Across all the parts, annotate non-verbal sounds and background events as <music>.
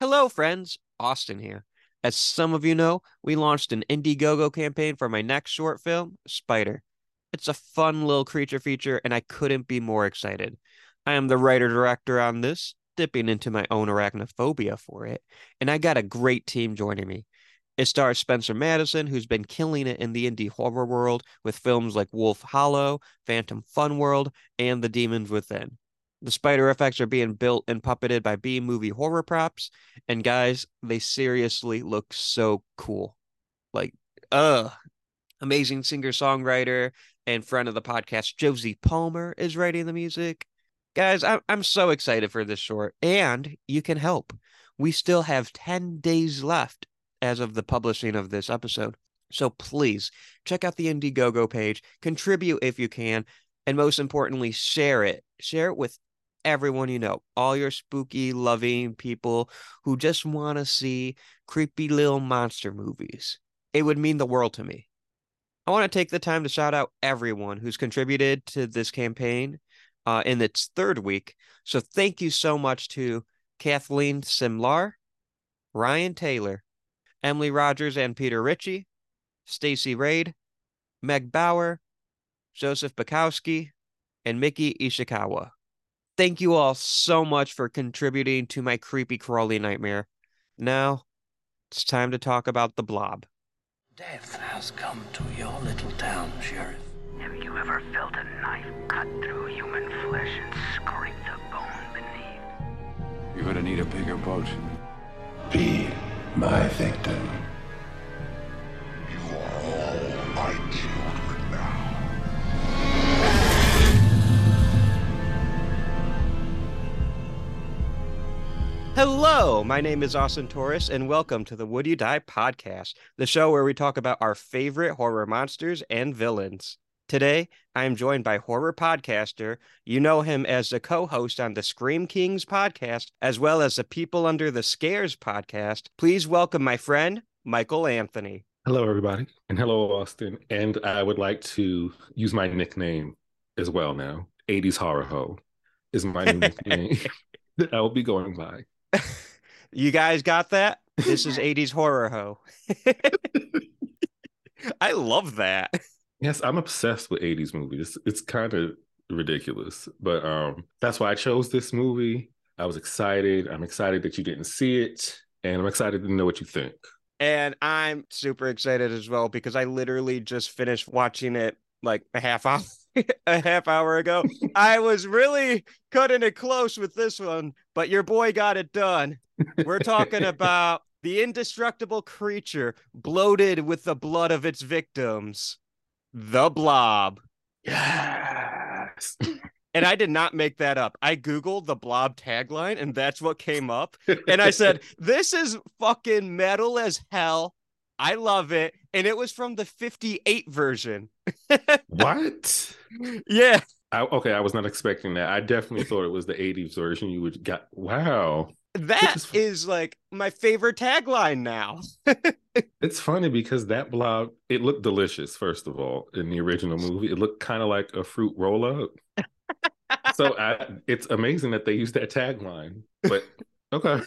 Hello, friends. Austin here. As some of you know, we launched an Indiegogo campaign for my next short film, Spider. It's a fun little creature feature, and I couldn't be more excited. I am the writer director on this, dipping into my own arachnophobia for it, and I got a great team joining me. It stars Spencer Madison, who's been killing it in the indie horror world with films like Wolf Hollow, Phantom Fun World, and The Demons Within. The spider effects are being built and puppeted by B movie horror props. And guys, they seriously look so cool. Like, uh, amazing singer songwriter and friend of the podcast, Josie Palmer, is writing the music. Guys, I'm, I'm so excited for this short, and you can help. We still have 10 days left as of the publishing of this episode. So please check out the Indiegogo page, contribute if you can, and most importantly, share it. Share it with everyone you know, all your spooky, loving people who just want to see creepy little monster movies. It would mean the world to me. I want to take the time to shout out everyone who's contributed to this campaign uh, in its third week. So thank you so much to Kathleen Simlar, Ryan Taylor, Emily Rogers and Peter Ritchie, Stacy Raid, Meg Bauer, Joseph Bukowski, and Mickey Ishikawa. Thank you all so much for contributing to my creepy crawly nightmare. Now, it's time to talk about the blob. Death has come to your little town, Sheriff. Have you ever felt a knife cut through human flesh and scrape the bone beneath? You're gonna need a bigger boat. Be my victim. Hello, my name is Austin Torres, and welcome to the Would You Die podcast, the show where we talk about our favorite horror monsters and villains. Today, I am joined by horror podcaster. You know him as the co host on the Scream Kingz podcast, as well as the People Under the Scares podcast. Please welcome my friend, Michael Anthony. Hello, everybody, and hello, Austin. And I would like to use my nickname as well now. 80s Horror Ho is my new <laughs> nickname <laughs> that I will be going by. You guys got that? This is 80s Horror Ho. <laughs> I love that. Yes, I'm obsessed with 80s movies. It's, it's kind of ridiculous, but um, that's why I chose this movie. I was excited. I'm excited that you didn't see it, and I'm excited to know what you think. And I'm super excited as well because I literally just finished watching it like a half <laughs> hour <laughs> a half hour ago. I was really cutting it close with this one, but your boy got it done. We're talking <laughs> about the indestructible creature bloated with the blood of its victims, the blob. Yes. And I did not make that up. I Googled the blob tagline and that's what came up. <laughs> And I said, This is fucking metal as hell. I love it. And it was from the 58 version. what? <laughs> Yeah. I, okay, I was not expecting that. I definitely thought it was the 80s version you would got. Wow. That is- is like my favorite tagline now. <laughs> It's funny because that blob, it looked delicious, first of all, in the original movie. It looked kind of like a fruit roll up. so <laughs> I, it's amazing that they used that tagline. But okay.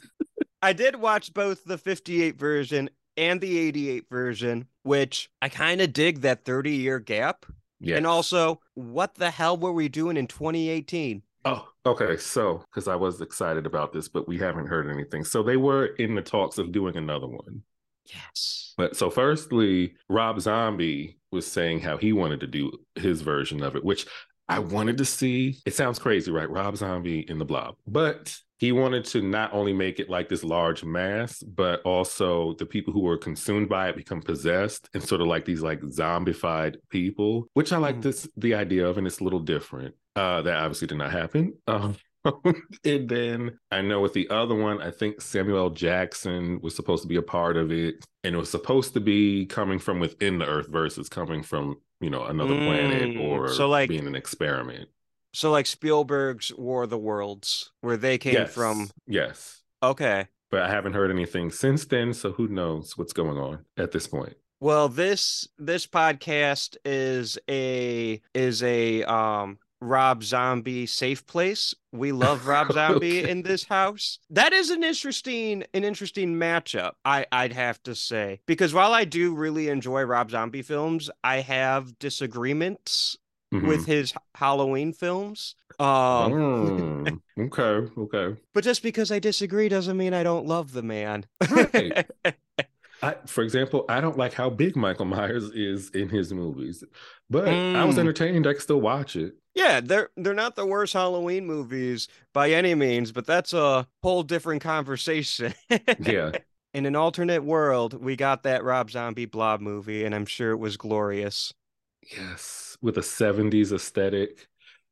I did watch both the 58 version and the 88 version, which I kind of dig that 30 year gap. Yeah. And also, what the hell were we doing in 2018? Oh, okay. So, because I was excited about this, but we haven't heard anything. So they were in the talks of doing another one. Yes. But so, firstly, Rob Zombie was saying how he wanted to do his version of it, which I wanted to see. It sounds crazy, right? Rob Zombie in the blob. But he wanted to not only make it like this large mass, but also the people who were consumed by it become possessed and sort of like these like zombified people, which I like Mhm. this the idea of, and it's a little different. Uh, that obviously did not happen. <laughs> Um, and then I know with the other one, I think Samuel Jackson was supposed to be a part of it, and it was supposed to be coming from within the Earth versus coming from you know another planet Mm, or so, like- being an experiment. So, like Spielberg's War of the Worlds, where they came yes, from. yes, Okay. but I haven't heard anything since then, so who knows what's going on at this point? Well, this this podcast is a is a um Rob Zombie safe place. We love Rob <laughs> Zombie Okay. in this house. That is an interesting an interesting matchup. I I'd have to say because while I do really enjoy Rob Zombie films, I have disagreements Mhm. with his Halloween films. Um, Mm, okay, okay. but just because I disagree doesn't mean I don't love the man. Right. <laughs> I, for example, I don't like how big Michael Myers is in his movies, but I was Mm. entertained. I could still watch it. Yeah, they're they're not the worst Halloween movies by any means, but that's a whole different conversation. Yeah. <laughs> In an alternate world, we got that Rob Zombie Blob movie, and I'm sure it was glorious. Yes, with a 70s aesthetic,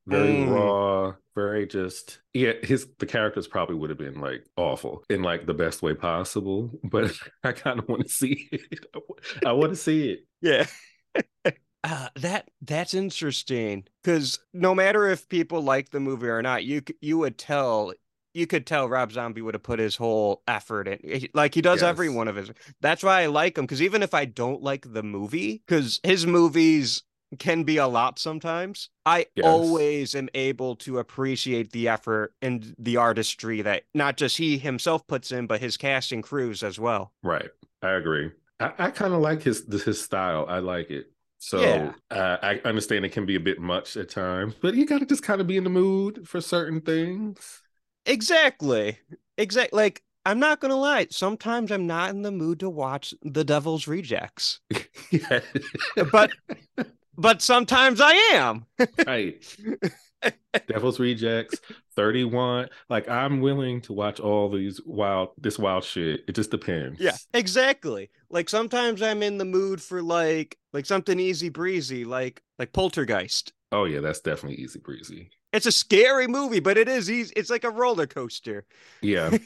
very Mm. raw, very just yeah, his the characters probably would have been like awful in like the best way possible, but <laughs> I kind of want to see it. I want to see it. Yeah. <laughs> Uh, that that's interesting because no matter if people like the movie or not, you you would tell you could tell Rob Zombie would have put his whole effort in, like he does every one of his. That's why I like him because even if I don't like the movie, because his movies can be a lot sometimes, I Yes. always am able to appreciate the effort and the artistry that not just he himself puts in, but his cast and crews as well. Right. I agree. I, I kind of like his his style. I like it. So Yeah. uh, I understand it can be a bit much at times, but you got to just kind of be in the mood for certain things. Exactly. Exactly. Like, I'm not gonna lie. Sometimes I'm not in the mood to watch The Devil's Rejects, yeah. <laughs> but but sometimes I am. right. Devil's Rejects, 31. Like I'm willing to watch all these wild this wild shit. It just depends. Yeah, exactly. Like sometimes I'm in the mood for like like something easy breezy, like like Poltergeist. Oh yeah, that's definitely easy breezy. It's a scary movie, but it is easy. It's like a roller coaster. Yeah. <laughs>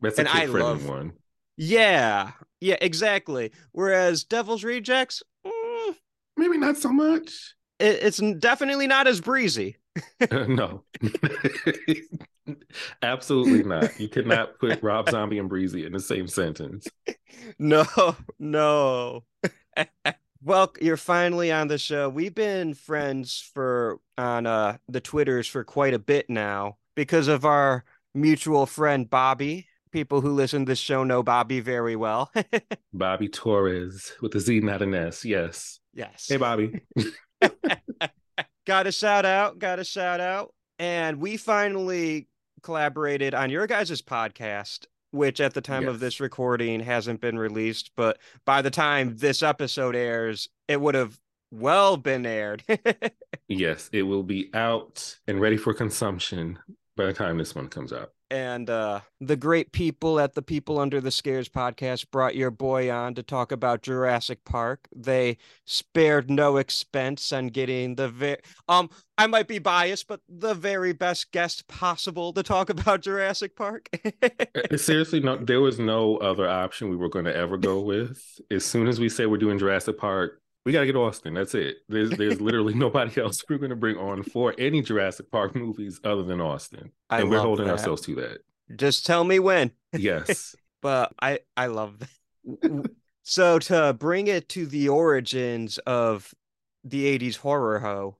That's a kid friendly love- one. yeah, yeah, exactly. Whereas Devil's Rejects, mm, Maybe not so much. it, it's definitely not as breezy. <laughs> no. <laughs> Absolutely not. You cannot put Rob Zombie and Breezy in the same sentence. No, no. Well, you're finally on the show. We've been friends for on uh the Twitters for quite a bit now because of our mutual friend Bobby. People who listen to this show know Bobby very well. <laughs> Bobby Torres with a Z, not an S. Yes. yes. Hey, Bobby. <laughs> got a shout out, got a shout out. And we finally collaborated on your guys' podcast, which at the time of this recording hasn't been released, but by the time this episode airs, it would have well been aired. <laughs> Yes, it will be out and ready for consumption by the time this one comes out. And uh the great people at the People Under the Scares podcast brought your boy on to talk about Jurassic Park. They spared no expense on getting the very um I might be biased, but the very best guest possible to talk about Jurassic Park. <laughs> Uh, Seriously, no, there was no other option we were going to ever go with. As soon as we say we're doing Jurassic Park, we got to get Austin. That's it. There's there's <laughs> literally nobody else we're going to bring on for any Jurassic Park movies other than Austin, I and we're holding that. ourselves to that. Just tell me when. Yes. <laughs> But I I love that. so to bring it to the origins of the 80s horror ho,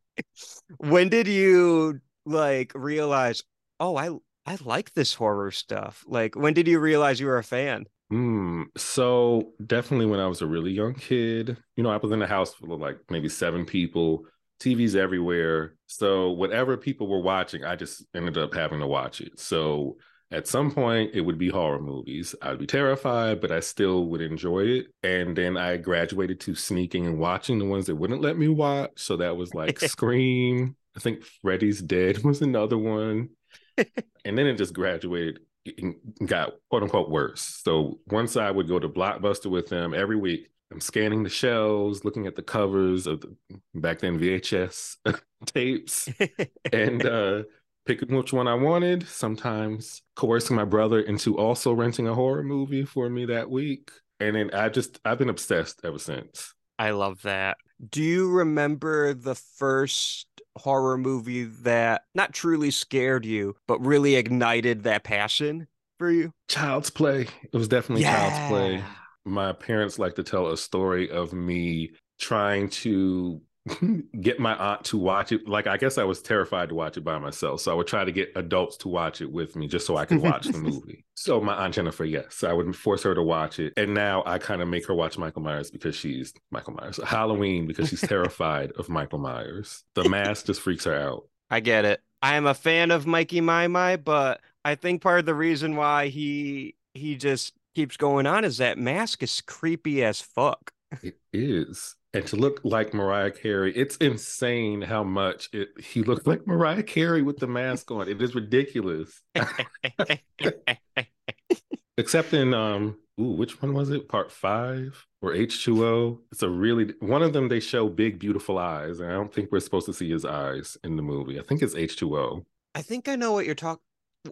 when did you like realize, "Oh, I I like this horror stuff." Like when did you realize you were a fan? Hmm. So definitely when I was a really young kid, you know, I was in a house full of like maybe seven people, TVs everywhere. So whatever people were watching, I just ended up having to watch it. So at some point it would be horror movies. I'd be terrified, but I still would enjoy it. And then I graduated to sneaking and watching the ones that wouldn't let me watch. So that was like <laughs> Scream. I think Freddy's Dead was another one. and then it just graduated got quote unquote worse. So once I would go to Blockbuster with them every week, I'm scanning the shelves, looking at the covers of the back then VHS <laughs> tapes, <laughs> and uh, picking which one I wanted. Sometimes coercing my brother into also renting a horror movie for me that week. And then I just I've been obsessed ever since. I love that. Do you remember the first horror movie that not truly scared you, but really ignited that passion for you? Child's Play. It was definitely Child's Play. my parents like to tell a story of me trying to <laughs> get my aunt to watch it. Like I guess I was terrified to watch it by myself, so I would try to get adults to watch it with me just so I could watch the <laughs> movie. So my aunt Jennifer, yes, I would force her to watch it, and now I kind of make her watch Michael Myers because she's Michael Myers. Halloween because she's <laughs> terrified of Michael Myers. The mask just freaks her out. I get it. I am a fan of Mikey My My, but I think part of the reason why he he just keeps going on is that mask is creepy as fuck. It is. And to look like Mariah Carey, it's insane how much it he looked like Mariah Carey with the mask on. It is ridiculous. <laughs> Except in um ooh, which one was it? Part five or H2O? It's a really one of them they show big, beautiful eyes. And I don't think we're supposed to see his eyes in the movie. I think it's H2O. I think I know what you're talking.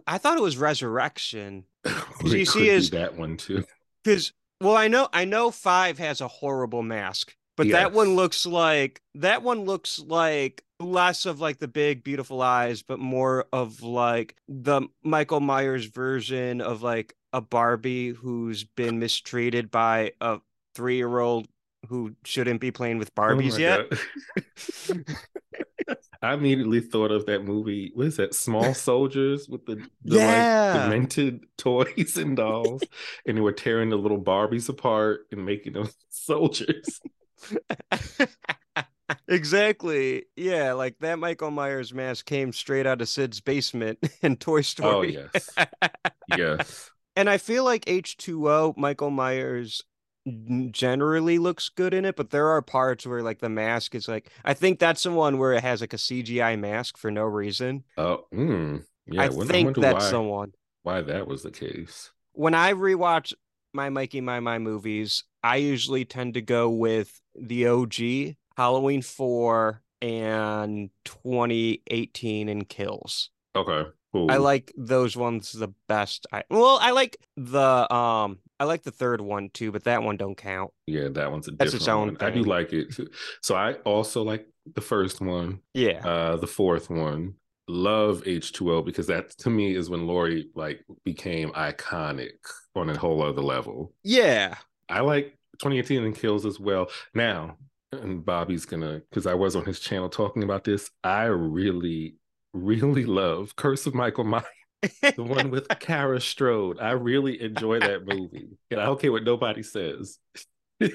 I thought it was Resurrection. <laughs> It you could see be that one too. <laughs> Because well, I know I know five has a horrible mask, but that one looks like that one looks like less of like the big beautiful eyes, but more of like the Michael Myers version of like a Barbie who's been mistreated by a three year old who shouldn't be playing with Oh Barbies my yet. <laughs> <laughs> I immediately thought of that movie. What is that? Small Soldiers with the, the Yeah. like demented <laughs> toys and dolls, and they were tearing the little Barbies apart and making them soldiers. Exactly. Yeah, like that Michael Myers mask came straight out of Sid's basement <laughs> in Toy Story. Oh Story. yes, yes. <laughs> And I feel like H2O, Michael Myers generally looks good in it, but there are parts where like the mask is like I think that's the one where it has like a CGI mask for no reason. Oh, mm, yeah. I won- think wonder that's why, the one. why that was the case. When I rewatch my Mikey My My movies, I usually tend to go with the OG, Halloween 4 and 2018 and Kills. Okay, cool. I like those ones the best. I well, I like the um I like the third one too, but that one don't count. Yeah, that one's a That's different its own one. I do like it. too. <laughs> So I also like the first one. Yeah. uh the fourth one love h2o because that to me is when laurie like became iconic on a whole other level yeah. I like 2018 and kills as well now and bobby's gonna because i was on his channel talking about this i really really love curse of michael myers the one with <laughs> Kara Strode. I really enjoy that movie. And I don't care what nobody says. <laughs>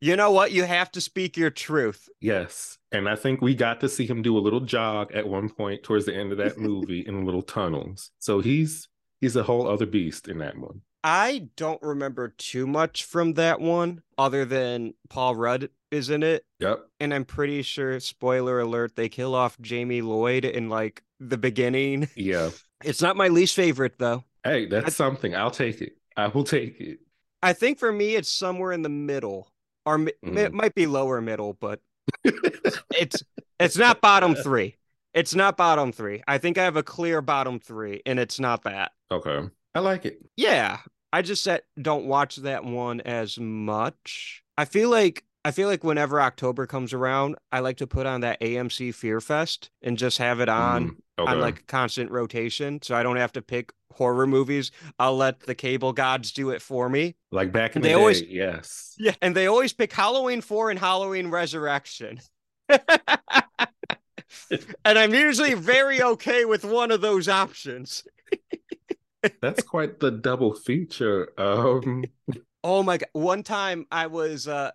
You know what? You have to speak your truth. Yes. And I think we got to see him do a little jog at one point towards the end of that movie in little tunnels. So he's he's a whole other beast in that one. I don't remember too much from that one other than Paul Rudd is in it. Yep. And I'm pretty sure, spoiler alert, they kill off Jamie Lloyd in like the beginning. <laughs> Yeah. It's not my least favorite though. Hey, that's something. I'll take it. I will take it. I think for me, it's somewhere in the middle, or mi- it Mm. might be lower middle, but <laughs> it's it's not bottom three. It's not bottom three. I think I have a clear bottom three, and it's not that. okay. I like it. Yeah, I just said don't watch that one as much. I feel like I feel like whenever October comes around, I like to put on that AMC Fear Fest and just have it on Mm, okay. on like constant rotation, so I don't have to pick horror movies. I'll let the cable gods do it for me. like back in they the day, always- yes. Yeah, and they always pick Halloween 4 and Halloween Resurrection. <laughs> and I'm usually very okay with one of those options. <laughs> That's quite the double feature. Um Oh my god. One time I was uh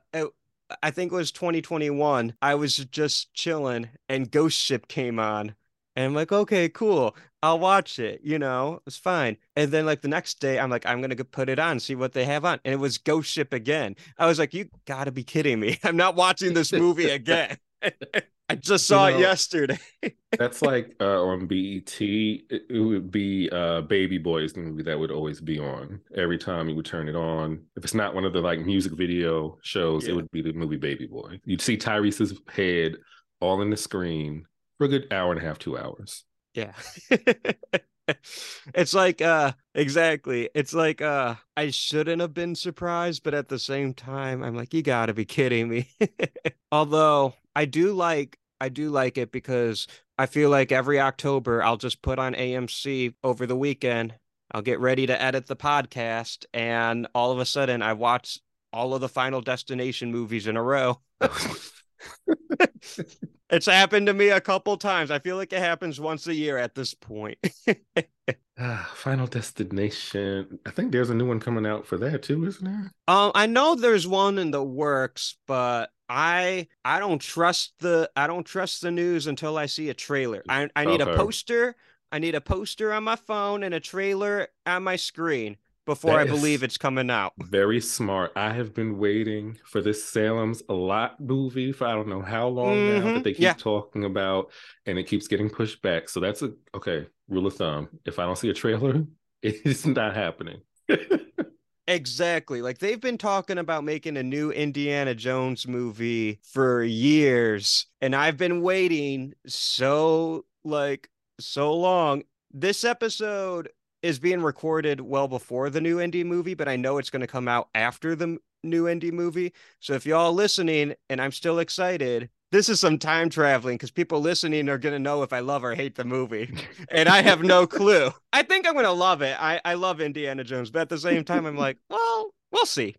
I think it was 2021. I was just chilling and Ghost Ship came on. And I'm like, okay, cool. I'll watch it, you know, it's fine. And then like the next day, I'm like, I'm gonna go put it on, see what they have on. And it was Ghost Ship again. I was like, you gotta be kidding me. <laughs> I'm not watching this movie again. <laughs> I just saw know, it yesterday. <laughs> That's like uh, on BET. It, it would be uh, Baby Boys, the movie that would always be on every time you would turn it on. If it's not one of the like music video shows, Yeah. it would be the movie Baby Boy. You'd see Tyrese's head all in the screen for a good hour and a half, two hours. Yeah. <laughs> <laughs> it's like uh exactly. It's like uh I shouldn't have been surprised, but at the same time I'm like you got to be kidding me. <laughs> Although I do like I do like it because I feel like every October I'll just put on AMC over the weekend. I'll get ready to edit the podcast and all of a sudden I watch all of the Final Destination movies in a row. <laughs> it's happened to me a couple times. I feel like it happens once a year at this point. Ah, <laughs> <sighs> Final Destination. I think there's a new one coming out for that too, isn't there? Um, I know there's one in the works, but I I don't trust the I don't trust the news until I see a trailer. I I need a poster. I need a poster on my phone and a trailer on my screen before I believe it's coming out. Very smart. I have been waiting for this Salem's Lot movie for I don't know how long now Mhm, that they keep yeah. talking about, and it keeps getting pushed back. So that's a okay rule of thumb. If I don't see a trailer, <laughs> it's not happening. <laughs> Exactly. Like they've been talking about making a new Indiana Jones movie for years, and I've been waiting so like so long. This episode is being recorded well before the new indie movie, but I know it's going to come out after the new indie movie. So if y'all listening and I'm still excited, this is some time traveling because people listening are going to know if I love or hate the movie. and I have no <laughs> clue. I think I'm going to love it. I, I love Indiana Jones, but at the same time, I'm like, well, we'll see.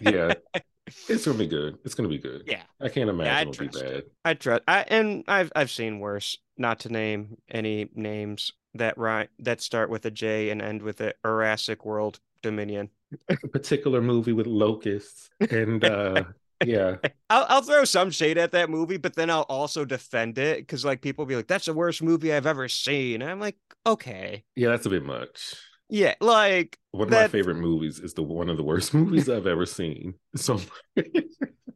yeah, <laughs> it's gonna be good. It's gonna be good. Yeah. I can't imagine I it'll be bad. I trust. I and I've I've seen worse. Not to name any names that rhyme that start with a J and end with a Jurassic World Dominion. A particular movie with locusts and uh yeah, <laughs> I'll I'll throw some shade at that movie, but then I'll also defend it because like people be like, "That's the worst movie I've ever seen." And I'm like, okay, yeah, that's a bit much. Yeah, like One of That- my favorite movies is the one of the worst <laughs> movies I've ever seen. <laughs> So,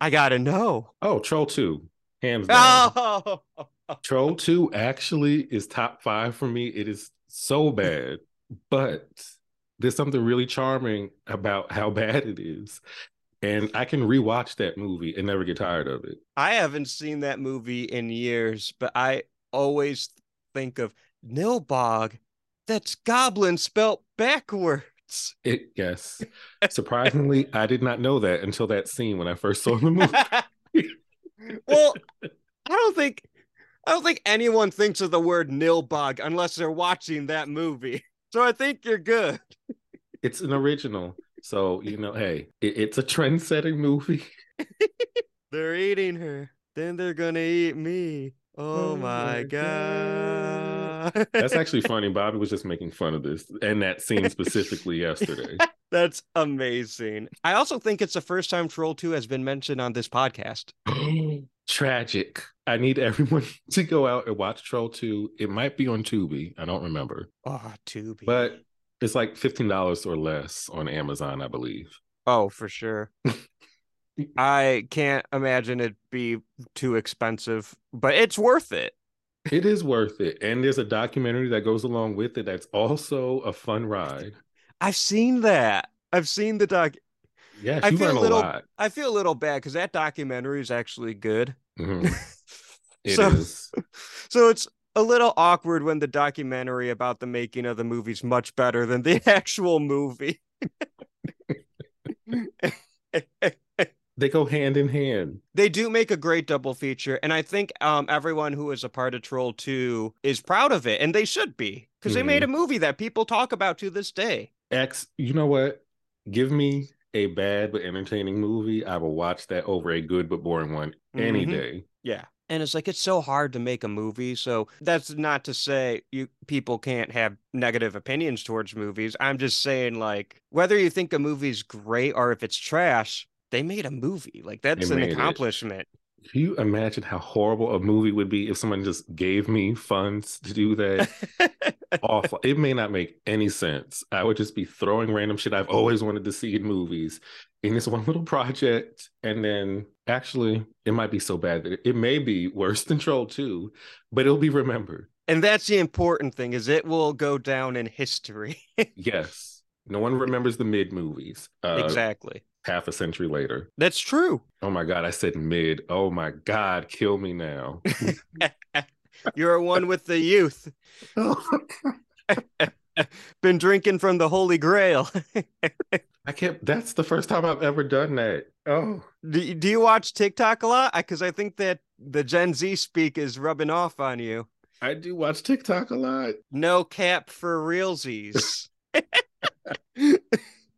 I gotta know. oh, Troll Two, hands down. Oh, <laughs> Troll 2 actually is top five for me. It is so bad, but there's something really charming about how bad it is. And I can rewatch that movie and never get tired of it. I haven't seen that movie in years, but I always think of Nilbog. That's goblin spelt backwards. It yes. Surprisingly, I did not know that until that scene when I first saw the movie. <laughs> well, I don't think I don't think anyone thinks of the word Nilbog unless they're watching that movie. <laughs> So I think you're good. It's an original. So, you know, hey, it- it's a trend setting movie. <laughs> They're eating her. Then they're gonna eat me. Oh, Oh my my god. That's <laughs> actually funny. Bobby was just making fun of this and that scene specifically yesterday. <laughs> That's amazing. I also think it's the first time Troll 2 has been mentioned on this podcast. <gasps> Tragic. I need everyone <laughs> to go out and watch Troll 2. It might be on Tubi. I don't remember. Oh, Tubi. But it's like $15 or less on Amazon, I believe. oh, for sure. I can't imagine it be too expensive, but it's worth it. It is worth it. And there's a documentary that goes along with it that's also a fun ride. I've seen that. I've seen the doc. Yes, I feel a little- lot. I feel a little bad because that documentary is actually good. Mhm. <laughs> It so, is. <laughs> so it's a little awkward when the documentary about the making of the movie's much better than the <laughs> actual movie. They go hand in hand. they do make a great double feature, and I think um everyone who is a part of Troll 2 is proud of it, and they should be because they made a movie that people talk about to this day. X, you know what? Give me a bad but entertaining movie. I will watch that over a good but boring one any Mhm. day. Yeah. And it's like it's so hard to make a movie. So that's not to say you people can't have negative opinions towards movies. I'm just saying like whether you think a movie's great or if it's trash, they made a movie. Like that's an made it. accomplishment. Can you imagine how horrible a movie would be if someone just gave me funds to do that? <laughs> Awful. It may not make any sense. I would just be throwing random shit I've always wanted to see in movies in this <laughs> one little project. And then actually, it might be so bad that it, it may be worse than Troll 2, but it'll be remembered. and that's the important thing is it will go down in history. <laughs> Yes. No one remembers the mid movies. Uh, exactly. Half a century later. That's true. Oh my God, I said mid. Oh my God, kill me now. <laughs> You're one with the youth. <laughs> Been drinking from the Holy Grail. I can't, that's the first time I've ever done that. Oh, do, do you watch TikTok a lot? Because I think that the Gen Z speak is rubbing off on you. I do watch TikTok a lot. No cap for realsies. <laughs>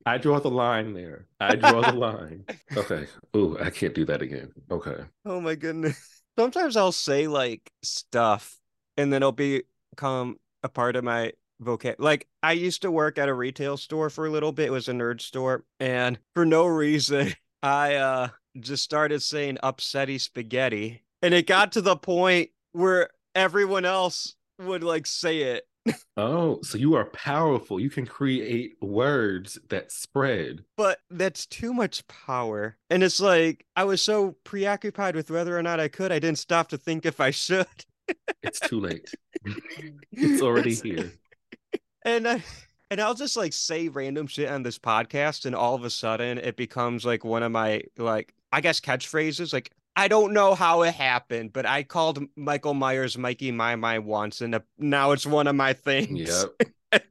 I draw the line there. I draw the line. <laughs> Okay. Ooh, I can't do that again. Okay. Oh my goodness. <laughs> Sometimes I'll say like stuff and then it'll become a part of my vocab. Like I used to work at a retail store for a little bit. It was a nerd store. And for no reason, <laughs> I uh just started saying upsetty spaghetti. And it got to the point where everyone else would like say it. Oh, so you are powerful. You can create words that spread. But that's too much power. And it's like I was so preoccupied with whether or not I could, I didn't stop to think if I should. It's too late. <laughs> it's already here. And I and I'll just like say random shit on this podcast, and all of a sudden it becomes like one of my like I guess catchphrases. Like I don't know how it happened, but I called Michael Myers Mikey My My once, and now it's one of my things. Yep.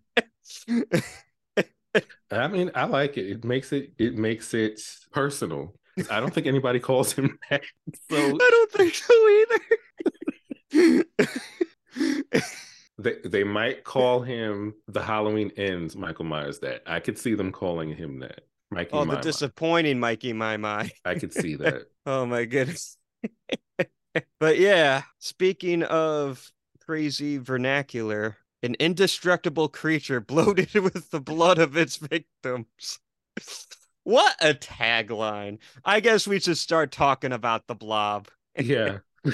<laughs> I mean, I like it. It makes it it makes it personal. I don't think anybody <laughs> calls him that. So I don't think so either. <laughs> they they might call him the Halloween ends Michael Myers that. I could see them calling him that. Mikey oh, My the My. disappointing Mikey My My. I could see that. Oh my goodness. <laughs> but yeah, speaking of crazy vernacular, an indestructible creature <laughs> bloated with the blood of its victims. What a tagline. I guess we should start talking about the blob. Yeah. <laughs>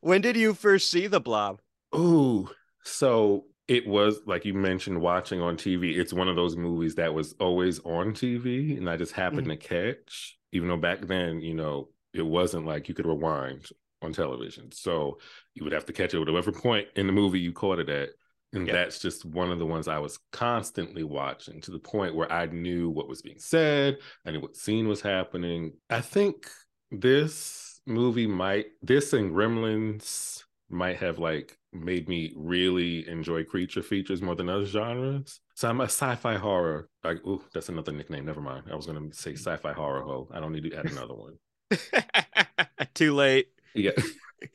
When did you first see the blob? Ooh. So it was like you mentioned watching on TV. It's one of those movies that was always on TV and I just happened mm. to catch, even though back then, you know, it wasn't like you could rewind on television. So you would have to catch it at whatever point in the movie you caught it at. And Yeah. that's just one of the ones I was constantly watching to the point where I knew what was being said, I knew what scene was happening. I think this movie might, this and Gremlins might have like made me really enjoy creature features more than other genres. So I'm a sci-fi horror. Like, ooh, that's another nickname. Never mind. I was gonna say sci-fi horror ho. I don't need to add <laughs> another one. <laughs> Too late. Yeah.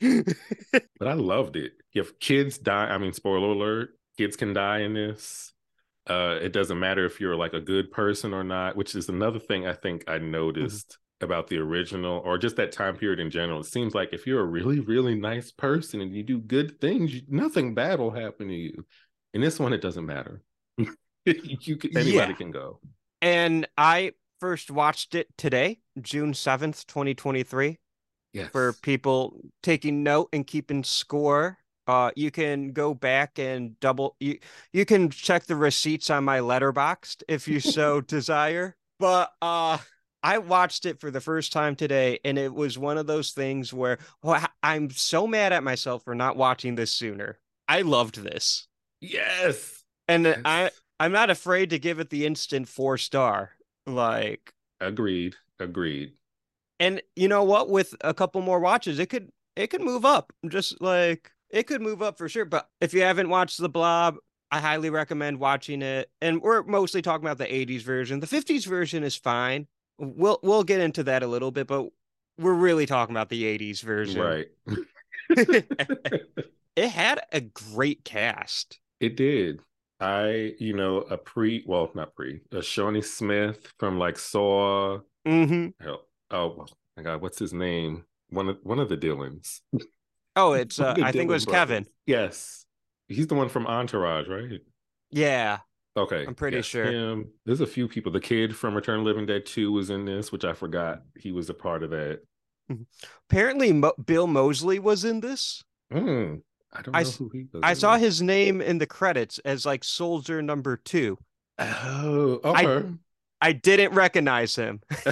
<laughs> but I loved it. If kids die, I mean, spoiler alert, kids can die in this. Uh, it doesn't matter if you're like a good person or not, which is another thing I think I noticed about the original or just that time period in general. It seems like if you're a really, really nice person and you do good things, you, nothing bad will happen to you. In this one, it doesn't matter. <laughs> you can, anybody Yeah. can go. and I first watched it today, June 7th, 2023. Yes. for people taking note and keeping score. Uh, you can go back and double you you can check the receipts on my letterboxd if you so <laughs> desire. But uh I watched it for the first time today and it was one of those things where oh, I- I'm so mad at myself for not watching this sooner. I loved this. yes. And Yes. I I'm not afraid to give it the instant 4 star. Like Agreed. Agreed. and you know what with a couple more watches it could it could move up just like it could move up for sure but if you haven't watched the blob i highly recommend watching it and we're mostly talking about the 80s version the 50s version is fine we'll we'll get into that a little bit but we're really talking about the 80s version Right. <laughs> it had a great cast It did. I, you know, a pre, well, not pre, a Shawnee Smith from like Saw. hmm Hell, oh my God, what's his name? One of one of the Dillons. oh <laughs> it's uh, One of the i think it was brothers. kevin Yes, he's the one from Entourage, right? yeah Okay, I'm pretty yes, sure. Him. There's a few people. The kid from Return of Living Dead Two was in this, which I forgot he was a part of that. apparently Mo- bill moseley was in this Hmm, I don't know I s- who he was. I in saw his name in the credits as like soldier number two. Oh, I- okay. I didn't recognize him, <laughs>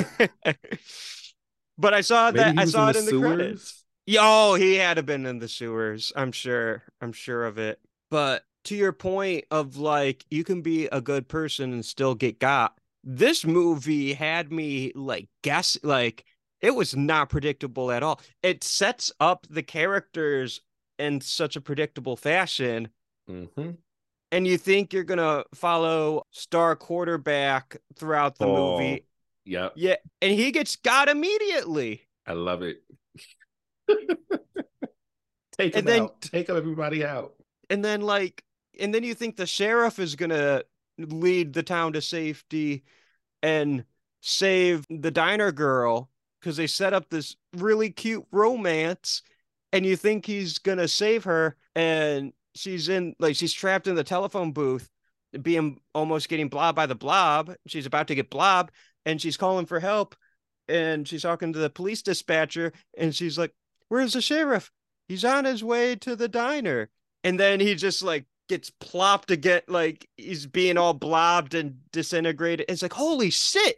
but I saw Maybe that I saw in it in the credits. Yo, he had to been in the sewers. I'm sure. I'm sure of it. But to your point of like, you can be a good person and still get got. This movie had me like guess like it was not predictable at all. It sets up the characters in such a predictable fashion hmm and you think you're gonna follow star quarterback throughout the Paul. movie. yeah Yeah, and he gets got immediately. I love it. <laughs> Take And him then- out. Take everybody out. And then like and then you think the sheriff is gonna lead the town to safety and save the diner girl because they set up this really cute romance and you think he's gonna save her and she's in like she's trapped in the telephone booth being almost getting blobbed by the blob. She's about to get blobbed and she's calling for help and she's talking to the police dispatcher and she's like where's the sheriff? He's on his way to the diner. And then he just like gets plopped to get like he's being all blobbed and disintegrated it's like holy shit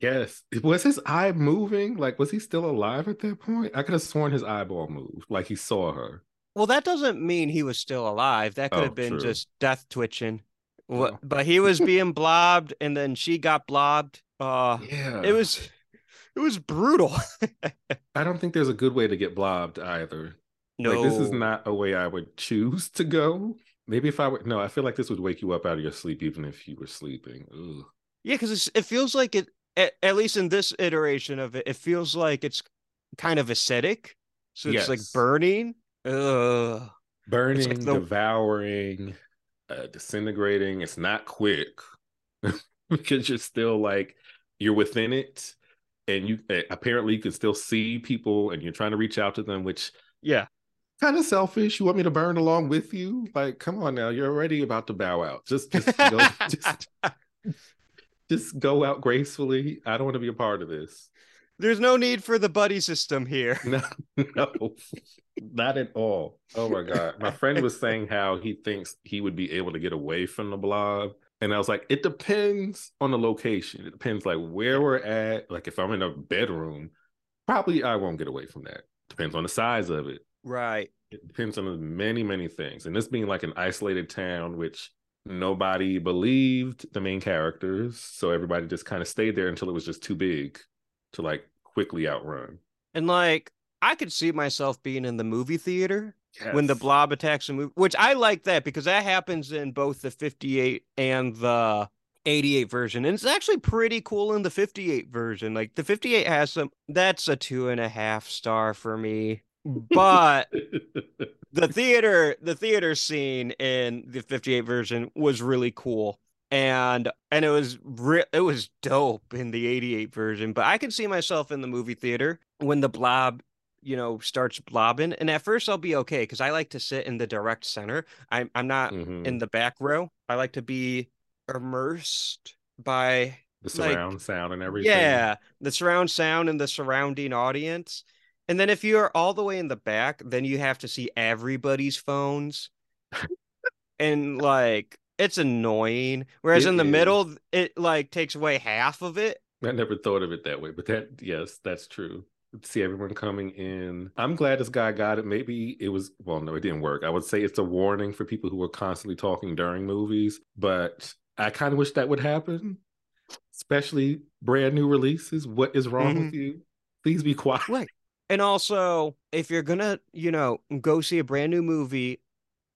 Yes. Was his eye moving? Like, was he still alive at that point? I could have sworn his eyeball moved, like he saw her. well that doesn't mean he was still alive that could Oh, have been true. just death twitching What, Oh. but he was being blobbed and then she got blobbed uh Yeah. it was it was brutal <laughs> I don't think there's a good way to get blobbed either. no Like, this is not a way I would choose to go. Maybe if I were, no, I feel like this would wake you up out of your sleep, even if you were sleeping. Ugh. Yeah, because it feels like it, at, at least in this iteration of it, it feels like it's kind of acidic. So it's like burning. Ugh. Burning, the- devouring, uh, disintegrating. It's not quick <laughs> because you're still like, you're within it. And you uh, apparently you can still see people and you're trying to reach out to them, which Yeah. Kind of selfish. You want me to burn along with you? Like, come on now, you're already about to bow out. Just, just go, <laughs> just, just go out gracefully. I don't want to be a part of this. There's no need for the buddy system here. <laughs> No, no, not at all. Oh my god, my friend was saying how he thinks he would be able to get away from the blob, and I was like, it depends on the location. It depends like where we're at. Like if I'm in a bedroom, probably I won't get away from that. Depends on the size of it. Right. It depends on many, many things. And this being like an isolated town, which nobody believed the main characters. So everybody just kind of stayed there until it was just too big to like quickly outrun. And like, I could see myself being in the movie theater when the blob attacks a movie, which I like that because that happens in both the 58 and the 88 version. And it's actually pretty cool in the 58 version. Like the 58 has some, that's a two and a half star for me. But <laughs> the theater, the theater scene in the 58 version was really cool. And and it was re- it was dope in the 88 version, but I can see myself in the movie theater when the blob you know starts blobbing and at first i'll be okay because i like to sit in the direct center i'm, I'm not Mhm. in the back row i like to be immersed by the like- surround sound and everything. yeah the surround sound and the surrounding audience and then if you're all the way in the back then you have to see everybody's phones and like it's annoying whereas It in the is. middle it like takes away half of it I never thought of it that way, but that yes, that's true. See everyone coming in. I'm glad this guy got it. Maybe it was well, no, it didn't work. I would say it's a warning for people who are constantly talking during movies, but I kind of wish that would happen, especially brand new releases. What is wrong with mm-hmm. you? Please be quiet. Right. And also, if you're gonna, you know, go see a brand new movie,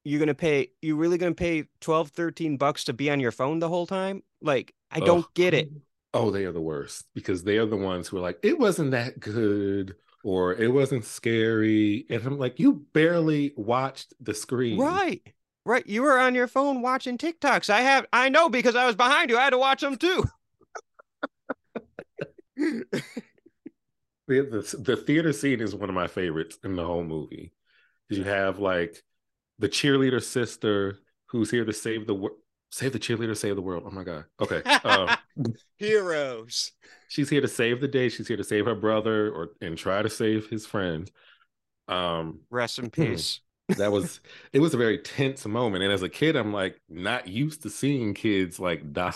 you're gonna pay you really gonna pay 12, 13 bucks to be on your phone the whole time? Like, I don't get it. Oh, they are the worst because they are the ones who are like, it wasn't that good or it wasn't scary. And I'm like, you barely watched the screen. Right. Right. You were on your phone watching TikToks. I have I know because I was behind you. I had to watch them too. <laughs> The, the, the theater scene is one of my favorites in the whole movie. You have like the cheerleader sister who's here to save the world. Save the cheerleader, save the world. Oh my God. Okay. Um, <laughs> Heroes. she's here to save the day. She's here to save her brother or and try to save his friend. Um, Rest in peace. that was <laughs> it was a very tense moment. And as a kid, I'm like not used to seeing kids like <laughs> die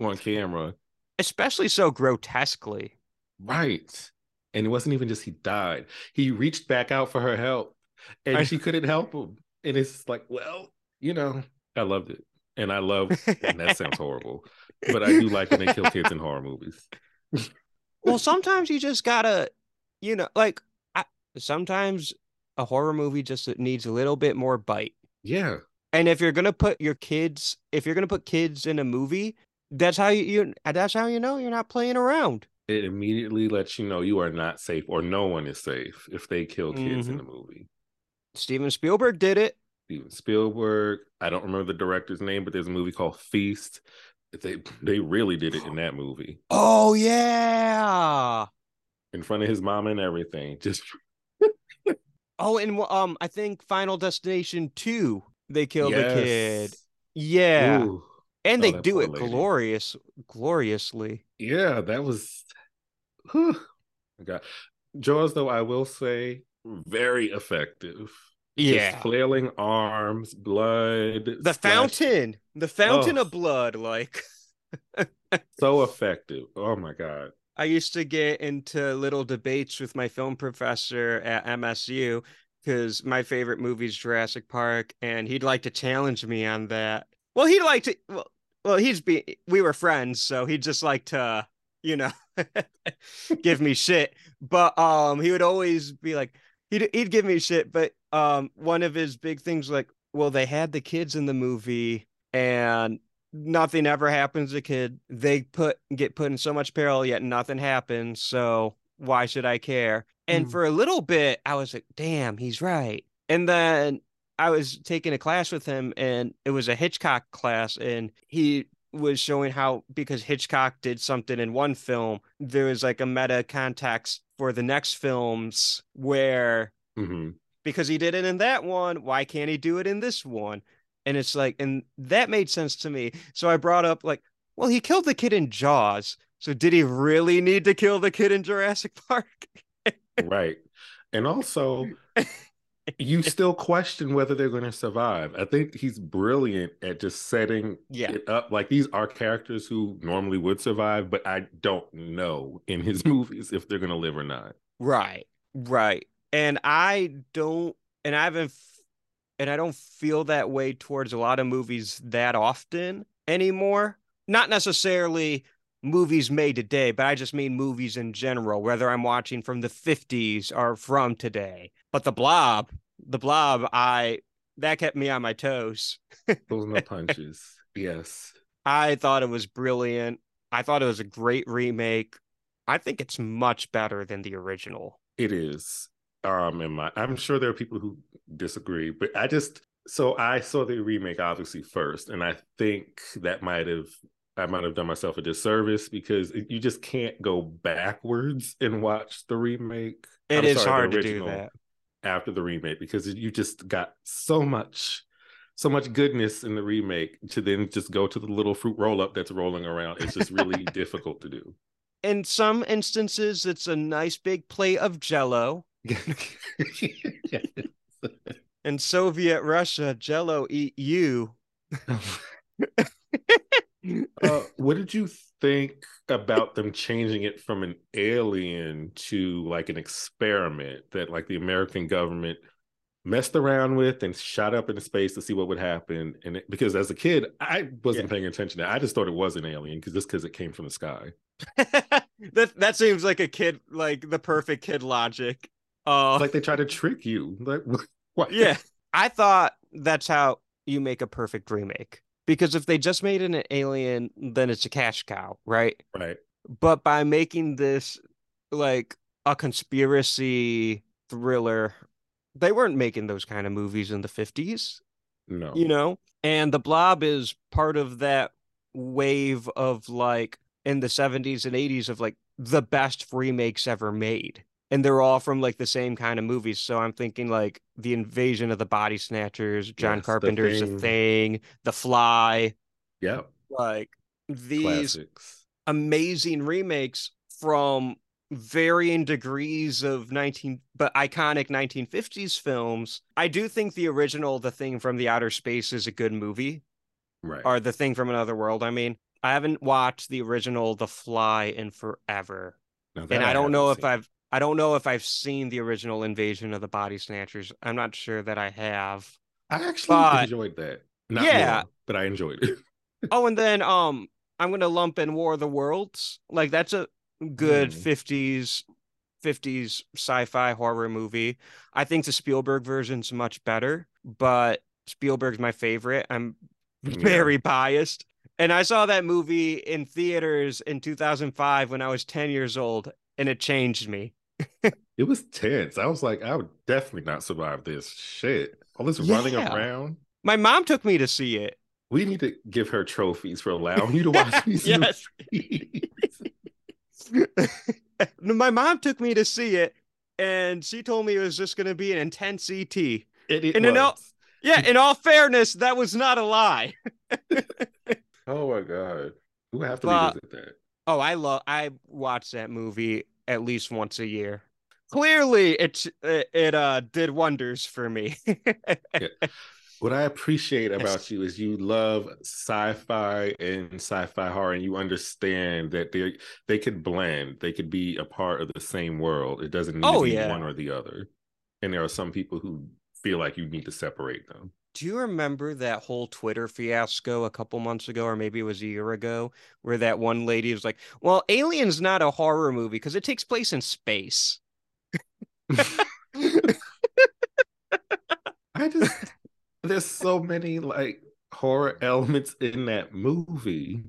on camera. Especially so grotesquely. Right. And it wasn't even just he died. He reached back out for her help and I- she couldn't help him. And it's like, well, you know, I loved it. And I love and that sounds horrible. <laughs> But I do like when they kill kids in horror movies. well, sometimes you just gotta, you know, like I, sometimes a horror movie just needs a little bit more bite. Yeah. And if you're gonna put your kids, if you're gonna put kids in a movie, that's how you, you that's how you know you're not playing around. It immediately lets you know you are not safe or no one is safe if they kill kids in Mhm. the movie. Steven Spielberg did it. Steven Spielberg. I don't remember the director's name, but there's a movie called Feast. They <sniffs> they really did it in that movie <gasps> Oh yeah. in front of his mom and everything. <laughs> Just Oh, and um, I think Final Destination two, they killed the kid. Yeah, Ooh. And Oh, they do it lady. glorious, gloriously. Yeah, that was. Whew. My God, Jaws, though I will say, very effective. Yeah, Just flailing arms, blood. the fountain, the fountain Oh. of blood. Like <laughs> So effective. Oh my God. I used to get into little debates with my film professor at MSU because my favorite movie is Jurassic Park, and he'd like to challenge me on that. Well, he'd like to. Well, well, he's be. We were friends, so he'd just like to, you know, <laughs> give me shit. But um, he would always be like, he'd he'd give me shit. But um, one of his big things like, well, they had the kids in the movie, and nothing ever happens to kid. They put get put in so much peril, yet nothing happens. So why should I care? And Hmm. for a little bit, I was like, damn, he's right. And then I was taking a class with him, and it was a Hitchcock class, and he was showing how because Hitchcock did something in one film, there was like a meta context for the next films where hmm because he did it in that one. Why can't he do it in this one? And it's like, and that made sense to me. So I brought up, like, well, he killed the kid in Jaws. So did he really need to kill the kid in Jurassic <laughs> Park? Right. And also, <laughs> you <laughs> still question whether they're going to survive. I think he's brilliant at just setting Yeah. it up. Like these are characters who normally would survive, but I don't know in his <laughs> movies if they're going to live or not. Right, right. And I don't, and I haven't, and I don't feel that way towards a lot of movies that often anymore. Not necessarily movies made today, but I just mean movies in general, whether I'm watching from the 50s or from today. But The Blob, The Blob, I, that kept me on my toes. <laughs> Those no punches. Yes. I thought it was brilliant. I thought it was a great remake. I think it's much better than the original. It is. Um, in my, I'm sure there are people who disagree, but I just so I saw the remake obviously first, and I think that might have I might have done myself a disservice because you just can't go backwards and watch the remake. It I'm is sorry, hard to do that. After the remake because you just got so much so much goodness in the remake to then just go to the little fruit roll up that's rolling around. It's just really <laughs> difficult to do. in some instances it's a nice big plate of jello <laughs> in soviet russia jello eat you <laughs> Uh, what did you think about them changing it from an alien to like an experiment that like the American government messed around with and shot up into space to see what would happen? And it, because as a kid, I wasn't paying attention. to I just thought it was an alien because just because it came from the sky. <laughs> that that seems like a kid like the perfect kid logic uh It's like they try to trick you. Like, <laughs> what? yeah i thought that's how you make a perfect remake because if they just made it an alien then it's a cash cow right right. but by making this like a conspiracy thriller they weren't making those kind of movies in the 50s No. you know and the blob is part of that wave of like in the 70s and 80s of like the best remakes ever made and they're all from like the same kind of movies so i'm thinking like the invasion of the body snatchers john Yes, The carpenter's Thing. the thing the fly yeah. like these Classics. amazing remakes from varying degrees of 19 but iconic 1950s films i do think the original the thing from the outer space is a good movie Right. or the thing from another world i mean i haven't watched the original the fly in forever and i don't know if i've i don't know if i've seen the original invasion of the body snatchers i'm not sure that i have. I actually but- enjoyed that. Not Yeah. more, but I enjoyed it. <laughs> oh and then um i'm gonna lump in war of the worlds like that's a good Mm. 50s 50s sci-fi horror movie i think the spielberg version's much better but spielberg's my favorite i'm <laughs> Yeah. very biased and i saw that movie in theaters in 2005 when i was 10 years old and it changed me It was tense. I was like, I would definitely not survive this shit. All this running around. My mom took me to see it. We need to give her trophies for allowing you to watch <laughs> these Yes. <laughs> <laughs> My mom took me to see it, and she told me it was just going to be an intense ET. It, it And you know- was. Yeah, in all fairness, that was not a lie. Oh my god. We have to But- revisit that. Oh, I love. I watched that movie at least once a year. Clearly, it, it uh did wonders for me. <laughs> What I appreciate about you is you love sci-fi and sci-fi horror, and you understand that they they could blend. They could be a part of the same world. It doesn't need Oh, to be yeah. one or the other. And there are some people who feel like you need to separate them. Do you remember that whole Twitter fiasco a couple months ago, or maybe it was a year ago, where that one lady was like, "Well, Alien's not a horror movie because it takes place in space." <laughs> I just <laughs> there's so many like horror elements in that movie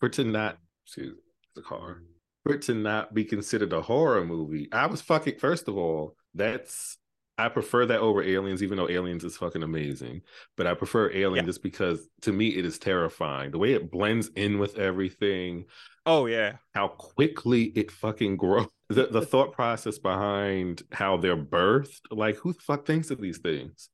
for to not excuse the car for it to not be considered a horror movie. I was fucking first of all, that's I prefer that over Aliens, even though Aliens is fucking amazing. But I prefer Alien Yeah. just because to me it is terrifying. The way it blends in with everything, Oh yeah. how quickly it fucking grows. <laughs> The the thought process behind how they're birthed, like who the fuck thinks of these things?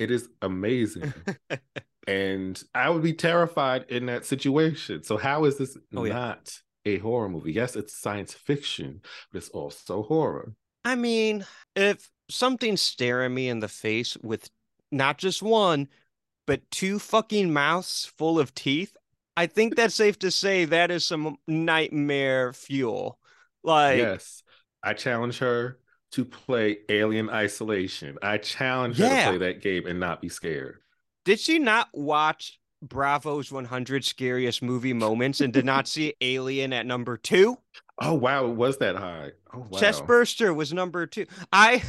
It is amazing. <laughs> and I would be terrified in that situation. So how is this Oh, yeah. not a horror movie? Yes, it's science fiction, but it's also horror. I mean, if something's staring me in the face with not just one, but two fucking mouths full of teeth, I think that's safe to say that is some nightmare fuel. Like, yes. I challenge her to play Alien Isolation. I challenge her to play that game and not be scared. did she not watch Bravo's 100 Scariest Movie Moments and did not <laughs> see Alien at number two? Oh wow, it was that high. Oh wow. Chestburster was number two. I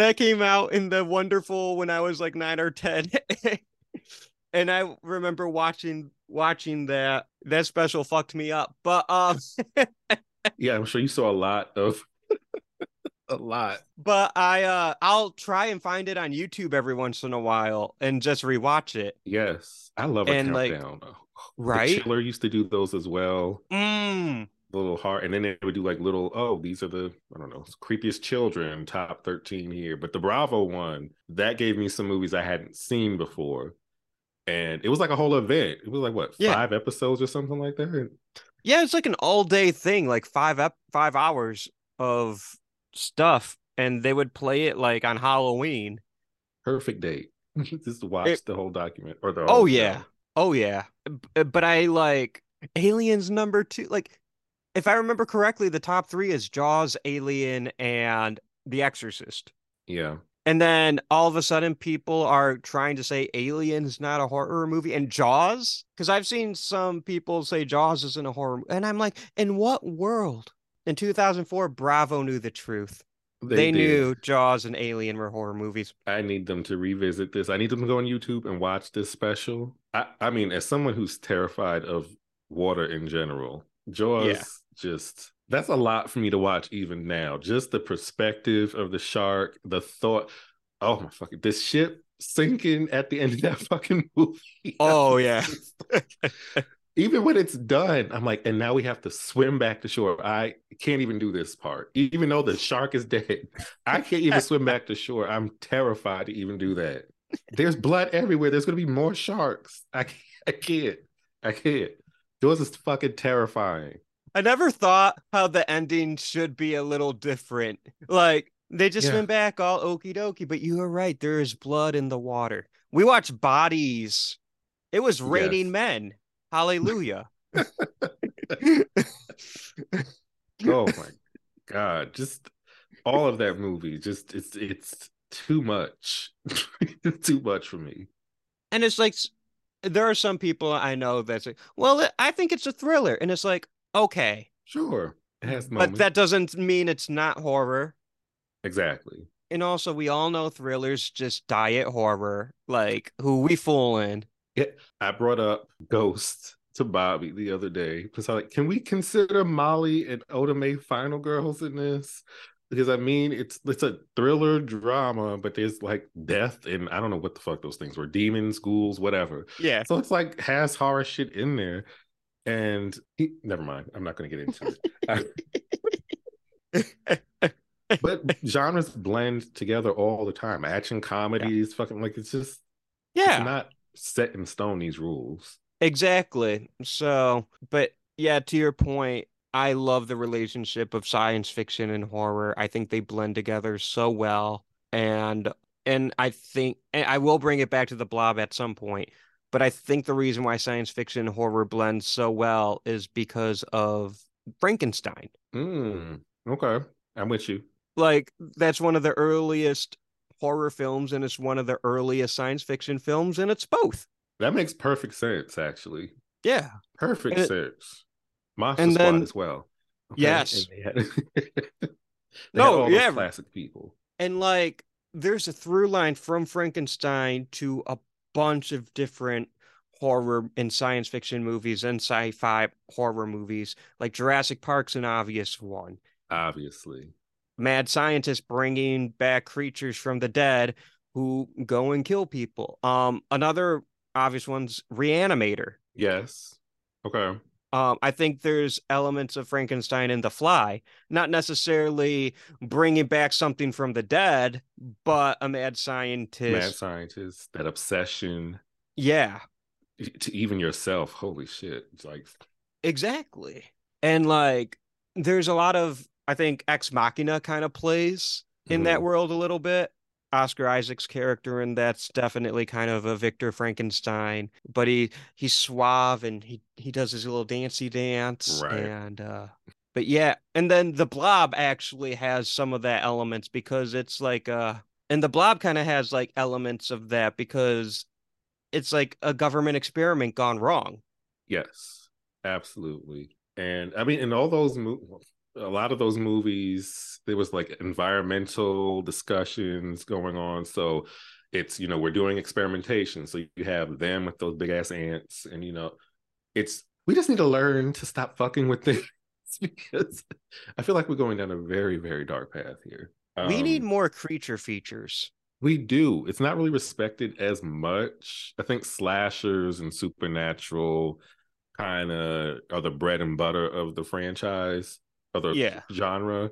that came out in the wonderful when I was like nine or ten, <laughs> and I remember watching watching that. That special fucked me up. But um, <laughs> Yeah, I'm sure you saw a lot of <laughs> a lot. but I uh, I'll try and find it on YouTube every once in a while and just rewatch it. Yes. I love a And, like, countdown. The Right? Chiller used to do those as well. Mm. Little heart and then they would do like little oh these are the i don't know creepiest children top 13 here but the bravo one that gave me some movies i hadn't seen before and it was like a whole event it was like what Yeah. five episodes or something like that Yeah, it's like an all day thing, like five ep- five hours of stuff, and they would play it like on Halloween. perfect date <laughs> just to watch It- the whole document or the Oh yeah. show. Oh yeah. But I like Aliens number 2 like if I remember correctly the top 3 is Jaws, Alien and The Exorcist. yeah And then all of a sudden people are trying to say Alien is not a horror movie and Jaws cuz I've seen some people say Jaws isn't a horror and I'm like in what world? In 2004 Bravo knew the truth. They, did. knew Jaws and Alien were horror movies. I need them to revisit this. I need them to go on YouTube and watch this special. I, I mean, as someone who's terrified of water in general, Jaws Yeah. Just that's a lot for me to watch even now. Just the perspective of the shark, the thought, oh my fucking this ship sinking at the end of that <laughs> fucking movie. <laughs> Oh, yeah. even when it's done, I'm like, and now we have to swim back to shore. I can't even do this part. Even though the shark is dead, I can't even swim back to shore. I'm terrified to even do that. There's blood everywhere. There's gonna be more sharks. I can't, I can't. I can't. Yours is fucking terrifying. I never thought how the ending should be a little different. Like they just Yeah. went back all okie dokie, but you were right. There is blood in the water. We watched Bodies. It was raining Yes. men. Hallelujah. <laughs> Oh my god. Just all of that movie. Just it's it's too much. <laughs> too much for me. and it's like there are some people I know that's like, well, I think it's a thriller, and it's like, okay, Sure. It has but moments. that doesn't mean it's not horror. exactly. And also, we all know thrillers just diet horror. Like, who we fooling? Yeah, I brought up Ghost to Bobby the other day because I like, can we consider Molly and Oda Mae final girls in this? because I mean it's it's a thriller drama, but there's like death and I don't know what the fuck those things were, demons, ghouls, whatever. Yeah. So it's like has horror shit in there. And he, never mind, I'm not going to get into it. Uh, <laughs> but genres blend together all the time. Action comedies, fucking like it's just Yeah. it's not set in stone these rules. Exactly. So, but yeah, to your point, I love the relationship of science fiction and horror. I think they blend together so well. And and I think and I will bring it back to the blob at some point, but I think the reason why science fiction and horror blend so well is because of Frankenstein. Mm, okay. I'm with you. Like that's one of the earliest horror films and it's one of the earliest science fiction films and it's both. That makes perfect sense, actually. Yeah. Perfect And sense. Monster and Squad then- as well. Yes. <laughs> Had, No, yeah. classic people. And like, there's a through line from Frankenstein to a bunch of different horror and science fiction movies and sci-fi horror movies. Like Jurassic Park's an obvious one. Obviously. Mad scientists bringing back creatures from the dead who go and kill people. Um, another obvious one's Reanimator. Yes. Okay. Um, I think there's elements of Frankenstein in The Fly, not necessarily bringing back something from the dead, but a mad scientist. Mad scientist, that obsession Yeah, to even yourself. Holy shit. It's like exactly. And like, there's a lot of, I think, Ex Machina kind of plays in that Mhm. world a little bit. Oscar Isaac's character, and that's definitely kind of a Victor Frankenstein, but he he's suave and he he does his little dancey dance, Right. and uh, but yeah, and then the Blob actually has some of that elements because it's like uh, and the Blob kind of has like elements of that because it's like a government experiment gone wrong. Yes, absolutely. And I mean, in all those mo- a lot of those movies, there was like environmental discussions going on. So it's, you know, we're doing experimentation. So you have them with those big ass ants, and you know, it's we just need to learn to stop fucking with things <laughs> because I feel like we're going down a very, very dark path here. we need Um, more creature features. we do. It's not really respected as much. I think slashers and supernatural kind of are the bread and butter of the franchise, of the Yeah. genre.